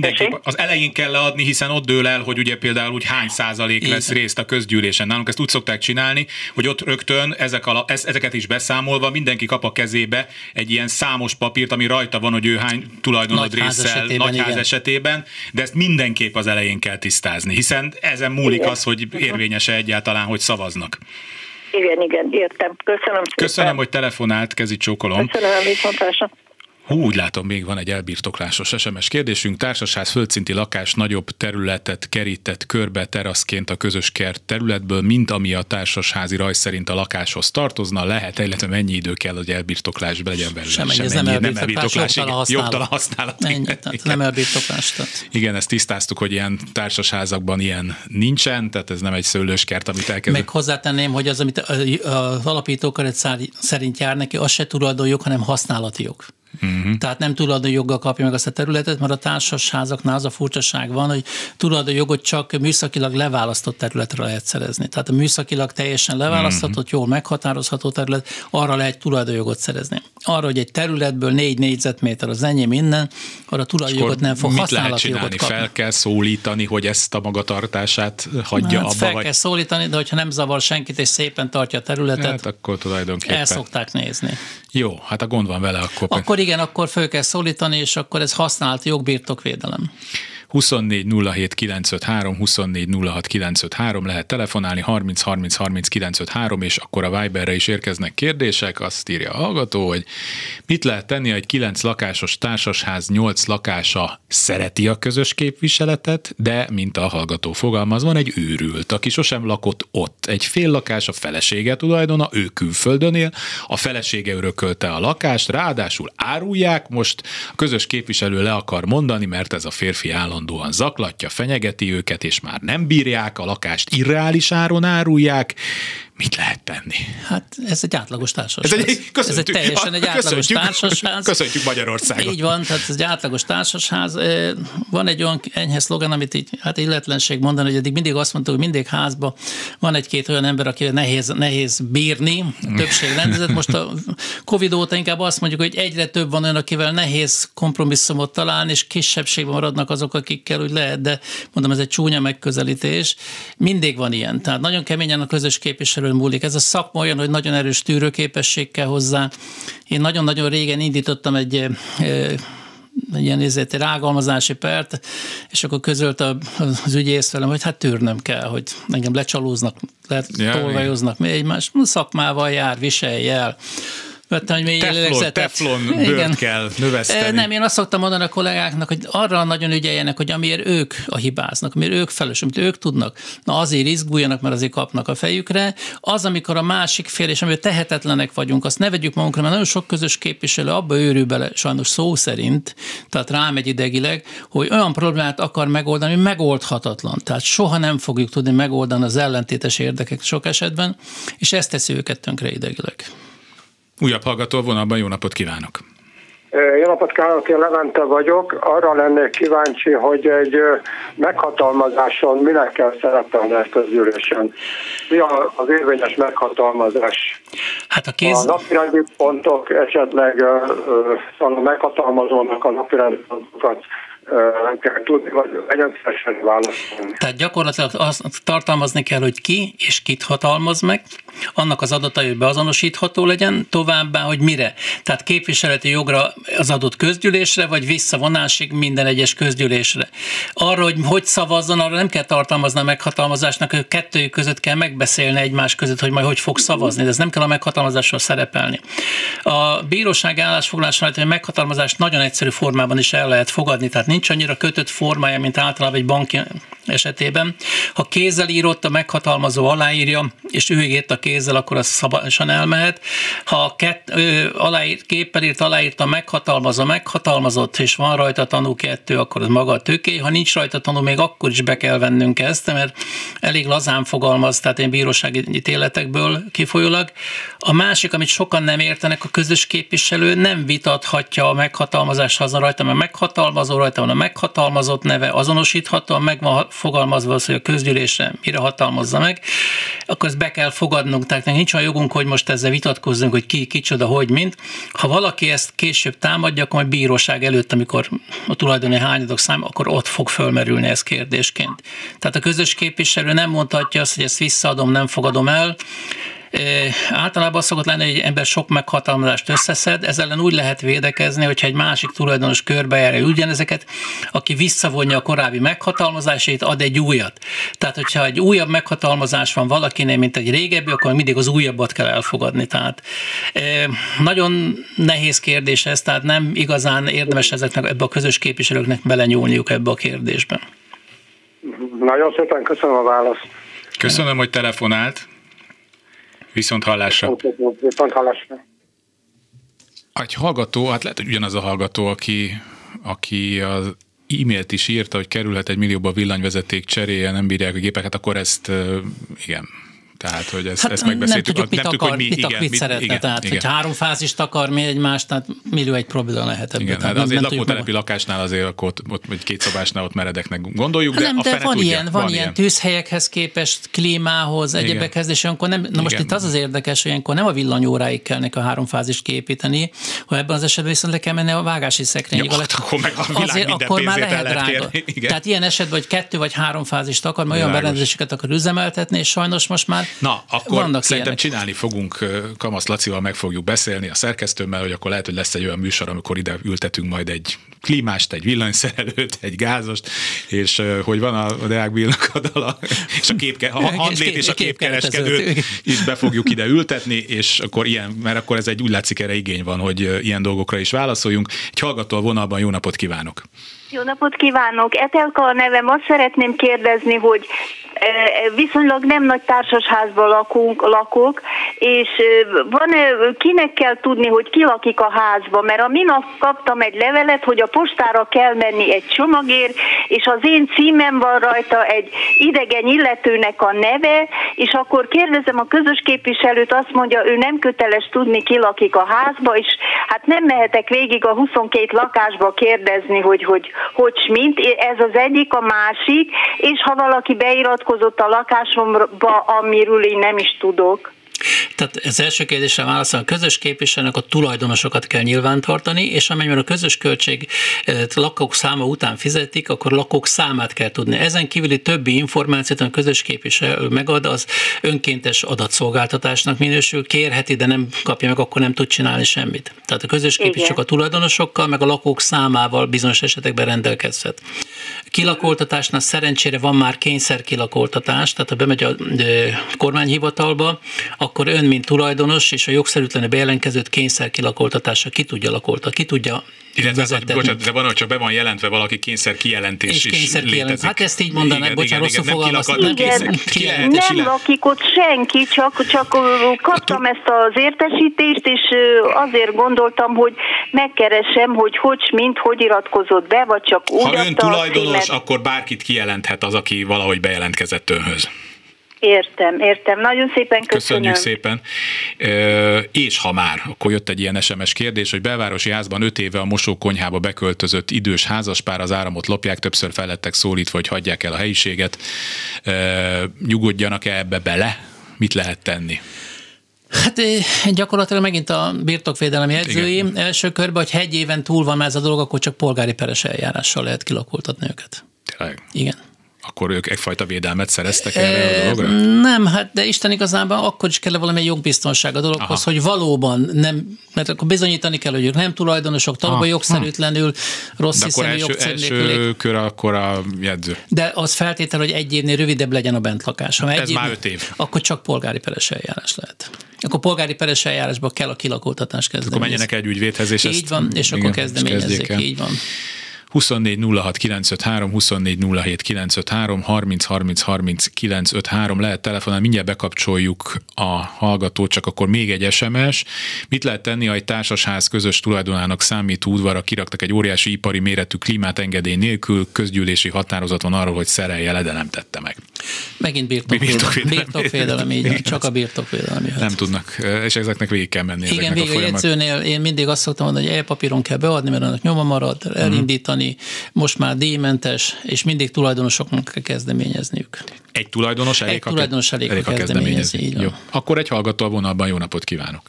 Mindenképp az elején kell leadni, hiszen ott dől el, hogy ugye például úgy hány százalék lesz részt a közgyűlésen. Nálunk ezt úgy szokták csinálni, hogy ott rögtön ezek a, ezeket is beszámolva mindenki kap a kezébe egy ilyen számos papírt, ami rajta van, hogy ő hány tulajdonod részsel nagyház igen. esetében, de ezt mindenképp az elején kell tisztázni, hiszen ezen múlik igen. az, hogy érvényese egyáltalán, hogy szavaznak. Igen, igen, értem. Köszönöm szépen. Köszönöm, hogy telefonált, kezi csókolom. Köszönöm, viszontlátásra. Hú, úgy látom, még van egy elbirtoklásos SMS kérdésünk. Társasház földszinti lakás nagyobb területet kerített körbe teraszként a közös kert területből, mint ami a társasházi rajz szerint a lakáshoz tartozna. Lehet, illetve mennyi idő kell, hogy elbirtoklás legyen belőle? Sem, Sem ez nem elbirtoklás, nem elbirtoklás jogtalan használat. Ennyi, tehát nem elbirtoklás. Tehát. Igen, ezt tisztáztuk, hogy ilyen társasházakban ilyen nincsen, tehát ez nem egy szőlőskert, amit elkezd. Meg hozzátenném, hogy az, amit az alapítókeret szerint jár neki, az se tulajdonjog, hanem használati jog. Uh-huh. Tehát nem tulajdonjoggal kapja meg azt a területet, mert a társasházaknál az a furcsaság van, hogy tulajdonjogot csak műszakilag leválasztott területre lehet szerezni. Tehát a műszakilag teljesen leválaszthatott, uh-huh. jól meghatározható terület, arra lehet tulajdonjogot szerezni. Arra, hogy egy területből négy négyzetméter az enyém innen, arra tulajdonjogot nem fog mit lehet csinálni? Kapni. Fel kell szólítani, hogy ezt a magatartását hagyja hát abba? Fel vagy... kell szólítani, de hogyha nem zavar senkit és szépen tartja a területet, hát akkor tulajdonképpen. el szokták nézni. Jó, hát a gond van vele akkor. Akkor igen, akkor föl kell szólítani, és akkor ez használt jogbirtokvédelem. 24 07 953, 24 06 953, lehet telefonálni 30 30 30 953, és akkor a Viberre is érkeznek kérdések, azt írja a hallgató, hogy mit lehet tenni, egy 9 lakásos társasház 8 lakása szereti a közös képviseletet, de, mint a hallgató fogalmaz, van egy őrült, aki sosem lakott ott. Egy fél lakás a felesége tulajdona, ő külföldön él, a felesége örökölte a lakást, ráadásul árulják, most a közös képviselő le akar mondani, mert ez a férfi állandóan zaklatja, fenyegeti őket, és már nem bírják, a lakást irreális áron árulják, mit lehet tenni? Hát ez egy átlagos társaság. Ez egy, ez egy teljesen egy átlagos társaság. Köszöntjük Magyarországot. Így van, tehát ez egy átlagos társaság. Van egy olyan enyhe szlogen, amit így, hát illetlenség mondani, hogy eddig mindig azt mondtuk, hogy mindig házban van egy-két olyan ember, aki nehéz, nehéz bírni, többség rendezett. Most a Covid óta inkább azt mondjuk, hogy egyre több van olyan, akivel nehéz kompromisszumot találni, és kisebbségben maradnak azok, akikkel úgy lehet, de mondom, ez egy csúnya megközelítés. Mindig van ilyen. Tehát nagyon keményen a közös képviselő erről múlik. Ez a szakma olyan, hogy nagyon erős tűrőképesség kell hozzá. Én nagyon-nagyon régen indítottam egy egy ilyen nézett, rágalmazási pert, és akkor közölt az ügyész velem, hogy hát tűrnöm kell, hogy engem lecsalóznak, letolvajoznak, mi egymás szakmával jár, viselj el vettem egy mély teflon, teflon bőrt kell növeszteni. Nem, én azt szoktam mondani a kollégáknak, hogy arra nagyon ügyeljenek, hogy amiért ők a hibáznak, amiért ők felelős, amit ők tudnak, na azért izguljanak, mert azért kapnak a fejükre. Az, amikor a másik fél, és amiért tehetetlenek vagyunk, azt ne vegyük magunkra, mert nagyon sok közös képviselő abba őrül bele, sajnos szó szerint, tehát rámegy idegileg, hogy olyan problémát akar megoldani, ami megoldhatatlan. Tehát soha nem fogjuk tudni megoldani az ellentétes érdekek sok esetben, és ezt teszi őket tönkre idegileg. Újabb hallgató vonalban jó napot kívánok! Jó napot kívánok, én Levente vagyok. Arra lennék kíváncsi, hogy egy meghatalmazáson minek kell szerepelni ezt az ülésen. Mi az érvényes meghatalmazás? Hát a, kéz... a napirendi pontok esetleg a meghatalmazónak a napirendi pontokat kell tudni, vagy legyen válaszolni. Tehát gyakorlatilag azt tartalmazni kell, hogy ki és kit hatalmaz meg, annak az adatai, hogy beazonosítható legyen, továbbá, hogy mire. Tehát képviseleti jogra az adott közgyűlésre, vagy visszavonásig minden egyes közgyűlésre. Arra, hogy hogy szavazzon, arra nem kell tartalmazni a meghatalmazásnak, hogy kettőjük között kell megbeszélni egymás között, hogy majd hogy fog szavazni, de ez nem kell a meghatalmazásról szerepelni. A bíróság állásfoglalása hogy a meghatalmazást nagyon egyszerű formában is el lehet fogadni, tehát nincs annyira kötött formája, mint általában egy banki esetében. Ha kézzel írott, a meghatalmazó aláírja, és ő írt a kézzel, akkor az szabadon elmehet. Ha kett, ő aláír, képpel írt, aláírt a meghatalmazó, meghatalmazott, és van rajta tanú kettő, akkor az maga a töké. Ha nincs rajta tanú, még akkor is be kell vennünk ezt, mert elég lazán fogalmaz, tehát én bírósági ítéletekből kifolyólag. A másik, amit sokan nem értenek, a közös képviselő nem vitathatja a meghatalmazást, ha az rajta, mert meghatalmazó rajta van a meghatalmazott neve, azonosítható, meg van fogalmazva az, hogy a közgyűlésre mire hatalmazza meg, akkor ezt be kell fogadnunk, tehát nincs olyan jogunk, hogy most ezzel vitatkozzunk, hogy ki, kicsoda, hogy, mint. Ha valaki ezt később támadja, akkor majd bíróság előtt, amikor a tulajdoni hányadok szám, akkor ott fog fölmerülni ez kérdésként. Tehát a közös képviselő nem mondhatja azt, hogy ezt visszaadom, nem fogadom el, Általában az szokott lenni, hogy egy ember sok meghatalmazást összeszed, ezzel ellen úgy lehet védekezni, hogyha egy másik tulajdonos körbejárja ugyanezeket, aki visszavonja a korábbi meghatalmazásait, ad egy újat. Tehát, hogyha egy újabb meghatalmazás van valakinél, mint egy régebbi, akkor mindig az újabbat kell elfogadni. Tehát nagyon nehéz kérdés ez, tehát nem igazán érdemes ezeknek ebbe a közös képviselőknek belenyúlniuk ebbe a kérdésbe. Nagyon szépen köszönöm a választ. Köszönöm, hogy telefonált. Viszont hallásra. Viszont hallásra. Egy hallgató, hát lehet, hogy ugyanaz a hallgató, aki, aki az e-mailt is írta, hogy kerülhet egy millióba villanyvezeték cseréje, nem bírják a gépeket, akkor ezt igen, tehát, hogy ezt, hát ezt megbeszéltük. Nem tudjuk, mit nem akar, tudjuk, hogy mi, mit, igen, mit, mit szeretne. Igen, tehát, igen. hogy három fázist akar mi egymást, tehát millió egy probléma lehet ebben. Igen, tehát hát azért nem lakótelepi lakásnál azért akkor ott, ott, vagy két szobásnál ott meredeknek gondoljuk, de nem, a de van tudja, ilyen, van, van ilyen tűzhelyekhez képest, klímához, egyebekhez, és akkor nem, na most igen. itt az az érdekes, hogy ilyenkor nem a villanyóráig kellnek a három fázist kiépíteni, ha ebben az esetben viszont le kell menni a vágási szekrényig. Ja, akkor meg a azért, akkor már lehet drága. Tehát ilyen esetben, hogy kettő vagy három fázist akar, mert olyan berendezéseket akar üzemeltetni, és sajnos most már Na, akkor Vannak szerintem ilyenek. csinálni fogunk, Kamasz Lacival meg fogjuk beszélni a szerkesztőmmel, hogy akkor lehet, hogy lesz egy olyan műsor, amikor ide ültetünk majd egy klímást, egy villanyszerelőt, egy gázost, és hogy van a Deák Billnak a dala, és a, képke, a handlét és a képkereskedőt is be fogjuk ide ültetni, és akkor ilyen, mert akkor ez egy úgy látszik erre igény van, hogy ilyen dolgokra is válaszoljunk. Egy hallgató a vonalban, jó napot kívánok! Jó napot kívánok! Etelka a nevem, azt szeretném kérdezni, hogy viszonylag nem nagy társasházban lakunk, lakok, és van kinek kell tudni, hogy ki lakik a házba, mert a minap kaptam egy levelet, hogy a postára kell menni egy csomagért, és az én címem van rajta egy idegen illetőnek a neve, és akkor kérdezem a közös képviselőt, azt mondja, ő nem köteles tudni, ki lakik a házba, és hát nem mehetek végig a 22 lakásba kérdezni, hogy, hogy hogy mint, ez az egyik, a másik, és ha valaki beiratkozott a lakásomba, amiről én nem is tudok. Tehát az első kérdésre válaszol, a közös képviselőnek a tulajdonosokat kell nyilvántartani, és amennyiben a közös költség eh, lakók száma után fizetik, akkor lakók számát kell tudni. Ezen kívüli többi információt, a közös képviselő megad, az önkéntes adatszolgáltatásnak minősül, kérheti, de nem kapja meg, akkor nem tud csinálni semmit. Tehát a közös képviselő csak a tulajdonosokkal, meg a lakók számával bizonyos esetekben rendelkezhet. Kilakoltatásnál szerencsére van már kényszer kilakoltatás, tehát ha bemegy a kormányhivatalba, akkor ön, mint tulajdonos és a jogszerűtlenül bejelentkezőt kényszer kilakoltatása ki tudja lakolta, ki tudja illetve hogy, bocsánat, de van, hogy csak be van jelentve valaki kényszer kijelentés és kényszer is kijelent. Hát ezt így mondanak, bocsánat, rosszul fogalmaztam. Nem, igen, nem, nem lakik ott senki, csak, csak kaptam ezt az értesítést, és azért gondoltam, hogy megkeresem, hogy hogy, mint, hogy iratkozott be, vagy csak úgy Ha ön tulajdonos, akkor bárkit kijelenthet az, aki valahogy bejelentkezett önhöz. Értem, értem. Nagyon szépen köszönöm. Köszönjük szépen. E, és ha már, akkor jött egy ilyen SMS kérdés, hogy belvárosi házban öt éve a mosókonyhába beköltözött idős házaspár az áramot lopják, többször felettek szólítva, hogy hagyják el a helyiséget. E, nyugodjanak-e ebbe bele? Mit lehet tenni? Hát gyakorlatilag megint a birtokvédelem jegyzői Igen. első körben, hogy egy éven túl van ez a dolog, akkor csak polgári peres eljárással lehet kilakoltatni őket. Tényleg? Igen akkor ők egyfajta védelmet szereztek erre a dologra? Nem, hát de Isten igazából akkor is kell valami jogbiztonság a dologhoz, Aha. hogy valóban nem, mert akkor bizonyítani kell, hogy ők nem tulajdonosok, tanulva jogszerűtlenül, rossz de első, első kör akkor a jegyző. De az feltétel, hogy egy évnél rövidebb legyen a bentlakás. Ha egy Ez év, már öt év. Akkor csak polgári peres eljárás lehet. Akkor polgári peres eljárásba kell a kilakoltatás kezdeni. Akkor menjenek egy ügyvédhez, és Így ezt, van, és akkor kezdeményezzék. Így van. 24 06 953, 24 07 953, 30 30 30 953 lehet telefonálni, mindjárt bekapcsoljuk a hallgatót, csak akkor még egy SMS. Mit lehet tenni, ha egy társasház közös tulajdonának számító udvarra kiraktak egy óriási ipari méretű klímát engedély nélkül, közgyűlési határozat van arról, hogy szerelje le, de nem tette meg. Megint birtokvédelem. Birtokvédelem, birtokvédelem így van, csak a birtokvédelem jöhet. Nem tudnak, és ezeknek végig kell menni. Igen, végig a, a jegyzőnél én mindig azt szoktam mondani, hogy e-papíron kell beadni, mert annak nyoma marad, elindítani, csinálni, most már díjmentes, és mindig tulajdonosoknak kell kezdeményezniük. Egy tulajdonos elég, egy tulajdonos elég, elég a kezdeményezni. kezdeményezni. Jó. Akkor egy hallgató a vonalban, jó napot kívánok!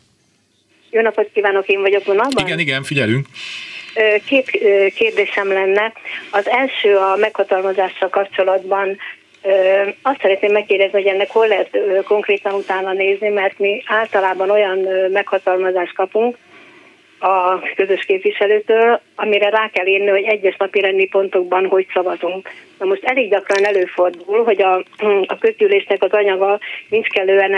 Jó napot kívánok, én vagyok vonalban. Igen, igen, figyelünk. Két kérdésem lenne. Az első a meghatalmazással kapcsolatban azt szeretném megkérdezni, hogy ennek hol lehet konkrétan utána nézni, mert mi általában olyan meghatalmazást kapunk, a közös képviselőtől, amire rá kell írni, hogy egyes napi rendi pontokban hogy szavazunk. Na most elég gyakran előfordul, hogy a, a közgyűlésnek az anyaga nincs kellően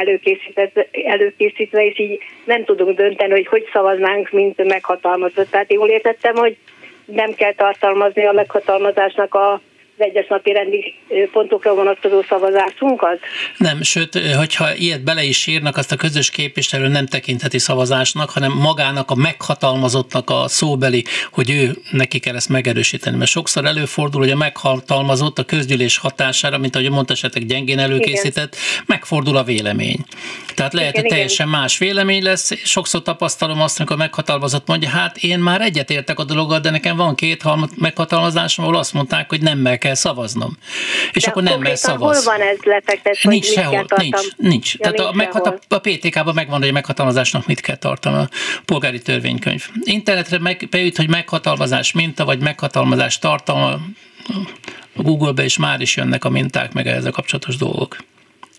előkészítve, és így nem tudunk dönteni, hogy hogy szavaznánk, mint meghatalmazott. Tehát jól értettem, hogy nem kell tartalmazni a meghatalmazásnak a az egyes napi rendi pontokra vonatkozó szavazásunkat? Nem, sőt, hogyha ilyet bele is írnak, azt a közös képviselő nem tekintheti szavazásnak, hanem magának a meghatalmazottnak a szóbeli, hogy ő neki kell ezt megerősíteni. Mert sokszor előfordul, hogy a meghatalmazott a közgyűlés hatására, mint ahogy mondta, esetleg gyengén előkészített, igen. megfordul a vélemény. Tehát lehet, igen, hogy teljesen igen. más vélemény lesz. Sokszor tapasztalom azt, amikor a meghatalmazott mondja, hát én már egyetértek a dologgal, de nekem van két meghatalmazásom, ahol azt mondták, hogy nem meg kell szavaznom. És De akkor nem mert szavaz. hol van ez lefektetve? Nincs sehol, nincs, nincs. Ja, Tehát nincs a, meghatal- a PTK-ban megvan, hogy a meghatalmazásnak mit kell tartani a polgári törvénykönyv. Internetre meg, beüt, hogy meghatalmazás minta, vagy meghatalmazás tartalma, a Google-be is már is jönnek a minták, meg ezzel kapcsolatos dolgok.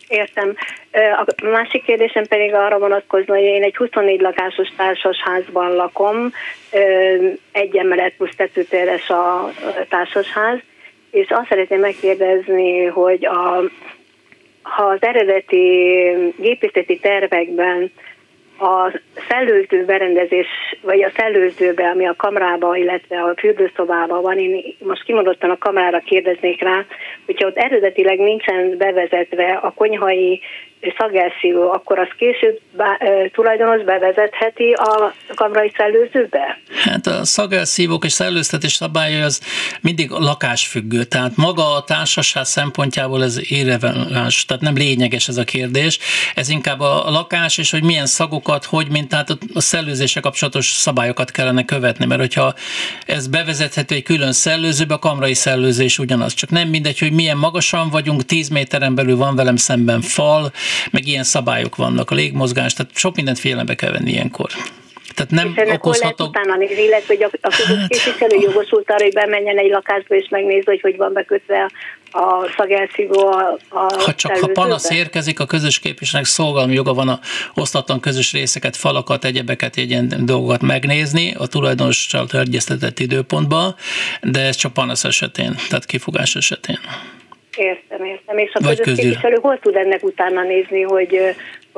Értem. A másik kérdésem pedig arra vonatkozna, hogy én egy 24 lakásos társasházban lakom, egy emelet plusz tetőtéres a társasház, és azt szeretném megkérdezni, hogy a, ha az eredeti gépészeti tervekben a szellőző berendezés, vagy a szellőzőbe, ami a kamrába, illetve a fürdőszobában van, én most kimondottan a kamrára kérdeznék rá, hogyha ott eredetileg nincsen bevezetve a konyhai szagelszívó, akkor az később bá, tulajdonos bevezetheti a kamrai szellőzőbe? Hát a szagelszívók és szellőztetés szabálya az mindig lakásfüggő, tehát maga a társaság szempontjából ez irreveláns, tehát nem lényeges ez a kérdés, ez inkább a lakás, és hogy milyen szagokat, hogy mint tehát a szellőzése kapcsolatos szabályokat kellene követni, mert hogyha ez bevezethető egy külön szellőzőbe, a kamrai szellőzés ugyanaz, csak nem mindegy, hogy milyen magasan vagyunk, 10 méteren belül van velem szemben fal, meg ilyen szabályok vannak, a légmozgás, tehát sok mindent figyelembe kell venni ilyenkor. Tehát nem és okozhatok... utána nézni, illetve hogy a, a képviselő jogosult arra, hogy bemenjen egy lakásba és megnézze, hogy hogy van bekötve a szagelszívó a, a Ha csak ha panasz érkezik, a közös képviselőnek szolgálmi joga van a osztatlan közös részeket, falakat, egyebeket, ilyen dolgokat megnézni a tulajdonossal egyeztetett időpontban, de ez csak panasz esetén, tehát kifogás esetén. Értem, értem. És a közös képviselő hol tud ennek utána nézni, hogy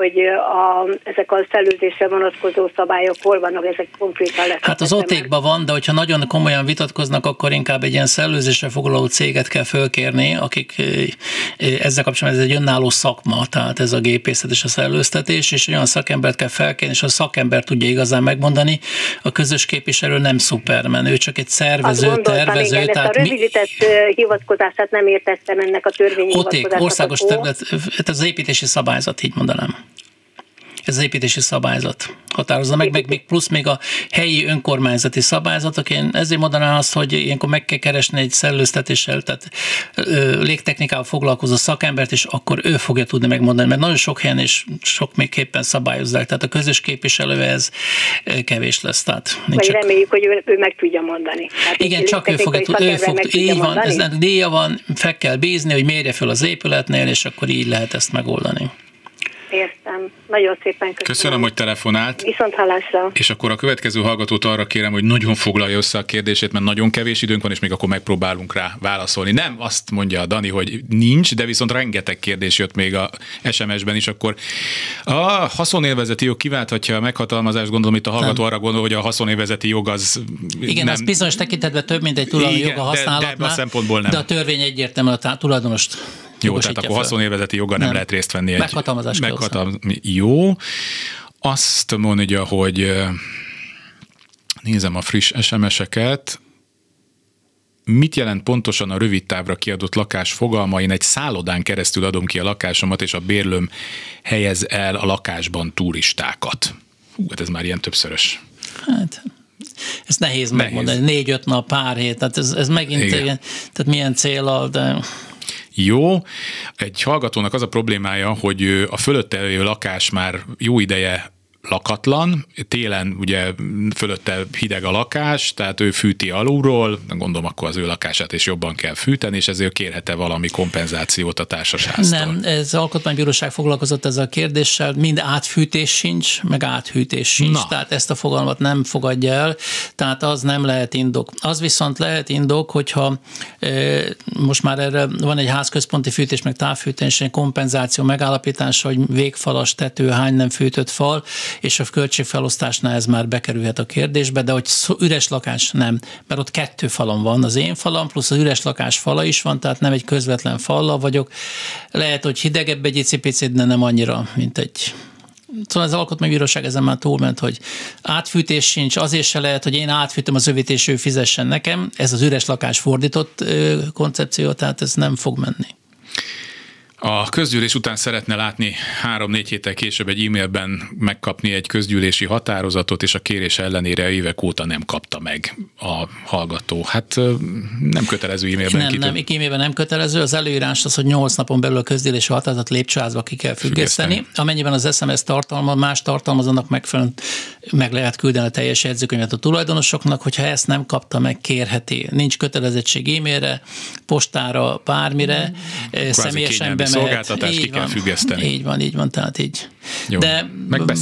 hogy a, ezek a szellőzésre vonatkozó szabályok hol vannak, ezek konkrétan lesz. Hát az otékban van, de hogyha nagyon komolyan vitatkoznak, akkor inkább egy ilyen szellőzésre foglaló céget kell fölkérni, akik ezzel kapcsolatban ez egy önálló szakma, tehát ez a gépészet és a szellőztetés, és olyan szakembert kell felkérni, és a szakember tudja igazán megmondani. A közös képviselő nem szupermen, ő csak egy szervező, tervező. Igen, tehát a rövidített mi... hivatkozását nem értettem ennek a törvényi Oték, országos terület, ez az építési szabályzat, így mondanám. Ez az építési szabályzat határozza meg, meg még plusz még a helyi önkormányzati szabályzatok. Én ezért mondanám azt, hogy ilyenkor meg kell keresni egy szellőztetéssel, tehát légtechnikával foglalkozó szakembert, és akkor ő fogja tudni megmondani, mert nagyon sok helyen és sok képpen szabályozzák, tehát a közös képviselő ez kevés lesz. Tehát Vagy csak... reméljük, hogy ő, ő meg tudja mondani. Hát Igen, csak ő fogja, ő fog, így van, ez díja van, fel kell bízni, hogy mérje fel az épületnél, és akkor így lehet ezt megoldani. Értem. Nagyon szépen köszönöm. Köszönöm, hogy telefonált. Viszont hallásra. És akkor a következő hallgatót arra kérem, hogy nagyon foglalja össze a kérdését, mert nagyon kevés időnk van, és még akkor megpróbálunk rá válaszolni. Nem azt mondja a Dani, hogy nincs, de viszont rengeteg kérdés jött még a SMS-ben is, akkor a haszonélvezeti jog kiválthatja a meghatalmazást, gondolom itt a hallgató arra gondol, hogy a haszonélvezeti jog az Igen, nem... az bizonyos tekintetben több, mint egy tulajdoni joga használatnál, de, de, a szempontból nem. de a törvény egyértelműen a tulajdonost jó, tehát akkor haszonélvezeti joga nem, nem lehet részt venni. Egy meghatalmazás meghatalmaz... Jó. Azt mondja, hogy nézem a friss SMS-eket, mit jelent pontosan a rövid távra kiadott lakás fogalma? Én egy szállodán keresztül adom ki a lakásomat, és a bérlőm helyez el a lakásban turistákat. Hú, hát ez már ilyen többszörös. Hát, ez nehéz, nehéz. megmondani. Négy-öt nap, pár hét, tehát ez, ez megint, Igen. tehát milyen célal, de jó. Egy hallgatónak az a problémája, hogy a fölötte lakás már jó ideje lakatlan, télen ugye fölötte hideg a lakás, tehát ő fűti alulról, gondolom akkor az ő lakását is jobban kell fűteni, és ezért kérhet-e valami kompenzációt a társasháztól? Nem, ez alkotmánybíróság foglalkozott ezzel a kérdéssel, mind átfűtés sincs, meg áthűtés sincs, Na. tehát ezt a fogalmat nem fogadja el, tehát az nem lehet indok. Az viszont lehet indok, hogyha most már erre van egy házközponti fűtés, meg távfűtés, kompenzáció megállapítása, hogy végfalas tető, hány nem fűtött fal, és a költségfelosztásnál ez már bekerülhet a kérdésbe, de hogy üres lakás nem, mert ott kettő falon van, az én falam plusz az üres lakás fala is van, tehát nem egy közvetlen fallal vagyok. Lehet, hogy hidegebb egy icipicit, de nem annyira, mint egy Szóval az alkotmánybíróság ezen már túlment, hogy átfűtés sincs, azért se lehet, hogy én átfűtöm az övét, és ő fizessen nekem. Ez az üres lakás fordított koncepció, tehát ez nem fog menni. A közgyűlés után szeretne látni három-négy héttel később egy e-mailben megkapni egy közgyűlési határozatot, és a kérés ellenére évek óta nem kapta meg a hallgató. Hát nem kötelező e-mailben. Nem, nem, e-mailben nem kötelező. Az előírás az, hogy 8 napon belül a közgyűlési határozat lépcsőházba ki kell függeszteni. Amennyiben az SMS tartalma más tartalmazónak megfelelően meg lehet küldeni a teljes jegyzőkönyvet a tulajdonosoknak, hogyha ezt nem kapta meg, kérheti. Nincs kötelezettség e-mailre, postára, bármire, Kvázi személyesen. Szolgáltatást ki van, kell függeszteni. Így van, így van, tehát így. Jó, De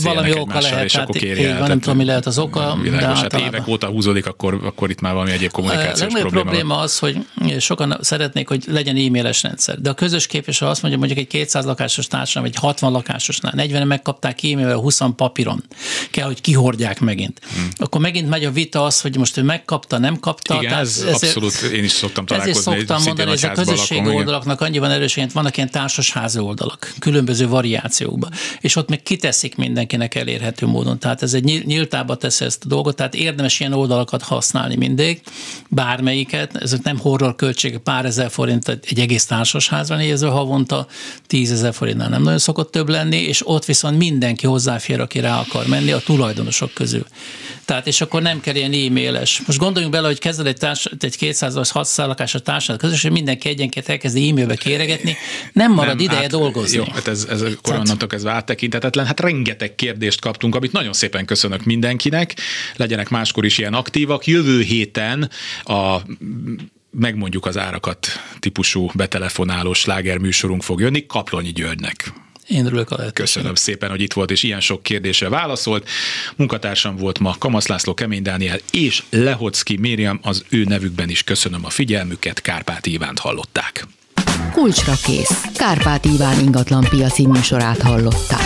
valami oka lehet, és tehát, akkor így van, nem tudom, mi lehet az oka. Világos, de hát évek óta húzódik, akkor, akkor itt már valami egyéb kommunikációs a probléma. probléma az, hogy sokan szeretnék, hogy legyen e-mailes rendszer. De a közös képviselő azt mondja, mondjuk egy 200 lakásos társadalom, egy 60 lakásosnál, 40 megkapták e-mailvel, 20 papíron. Kell, hogy kihordják megint. Hmm. Akkor megint megy a vita az, hogy most ő megkapta, nem kapta. Igen, ez ezért, abszolút, én is szoktam találkozni. Ezért szoktam mondani, hogy a közösség lakom, oldalaknak annyiban erősen, vannak ilyen társasházi oldalak, különböző variációkban, és ott meg kiteszik mindenkinek elérhető módon. Tehát ez egy nyíltába teszi ezt a dolgot, tehát érdemes ilyen oldalakat használni mindig, bármelyiket, ezek nem horror költségek, pár ezer forint egy egész társasházra néző havonta, tízezer forintnál nem nagyon szokott több lenni, és ott viszont mindenki hozzáfér, aki rá akar menni a tulajdonosok közül. Tehát, és akkor nem kell ilyen e-mailes. Most gondoljunk bele, hogy kezded egy, társ, egy 200 vagy 600 lakásra társadalmat közös, hogy mindenki egyenként elkezdi e-mailbe kéregetni, nem marad nem, ideje hát, dolgozni. Jó, hát ez, ez koronantól kezdve áttekintetetlen. Hát rengeteg kérdést kaptunk, amit nagyon szépen köszönök mindenkinek. Legyenek máskor is ilyen aktívak. Jövő héten a megmondjuk az árakat típusú betelefonáló slágerműsorunk fog jönni Kaplonyi Györgynek. Én örülök a. Köszönöm szépen, hogy itt volt, és ilyen sok kérdésre válaszolt. Munkatársam volt ma Kamasz László, Kemény Dániel és Lehocki Mériam, az ő nevükben is köszönöm a figyelmüket, Kárpát Ivánt hallották. Kulcsra kész. Kárpát Iván ingatlan piaci műsorát hallották.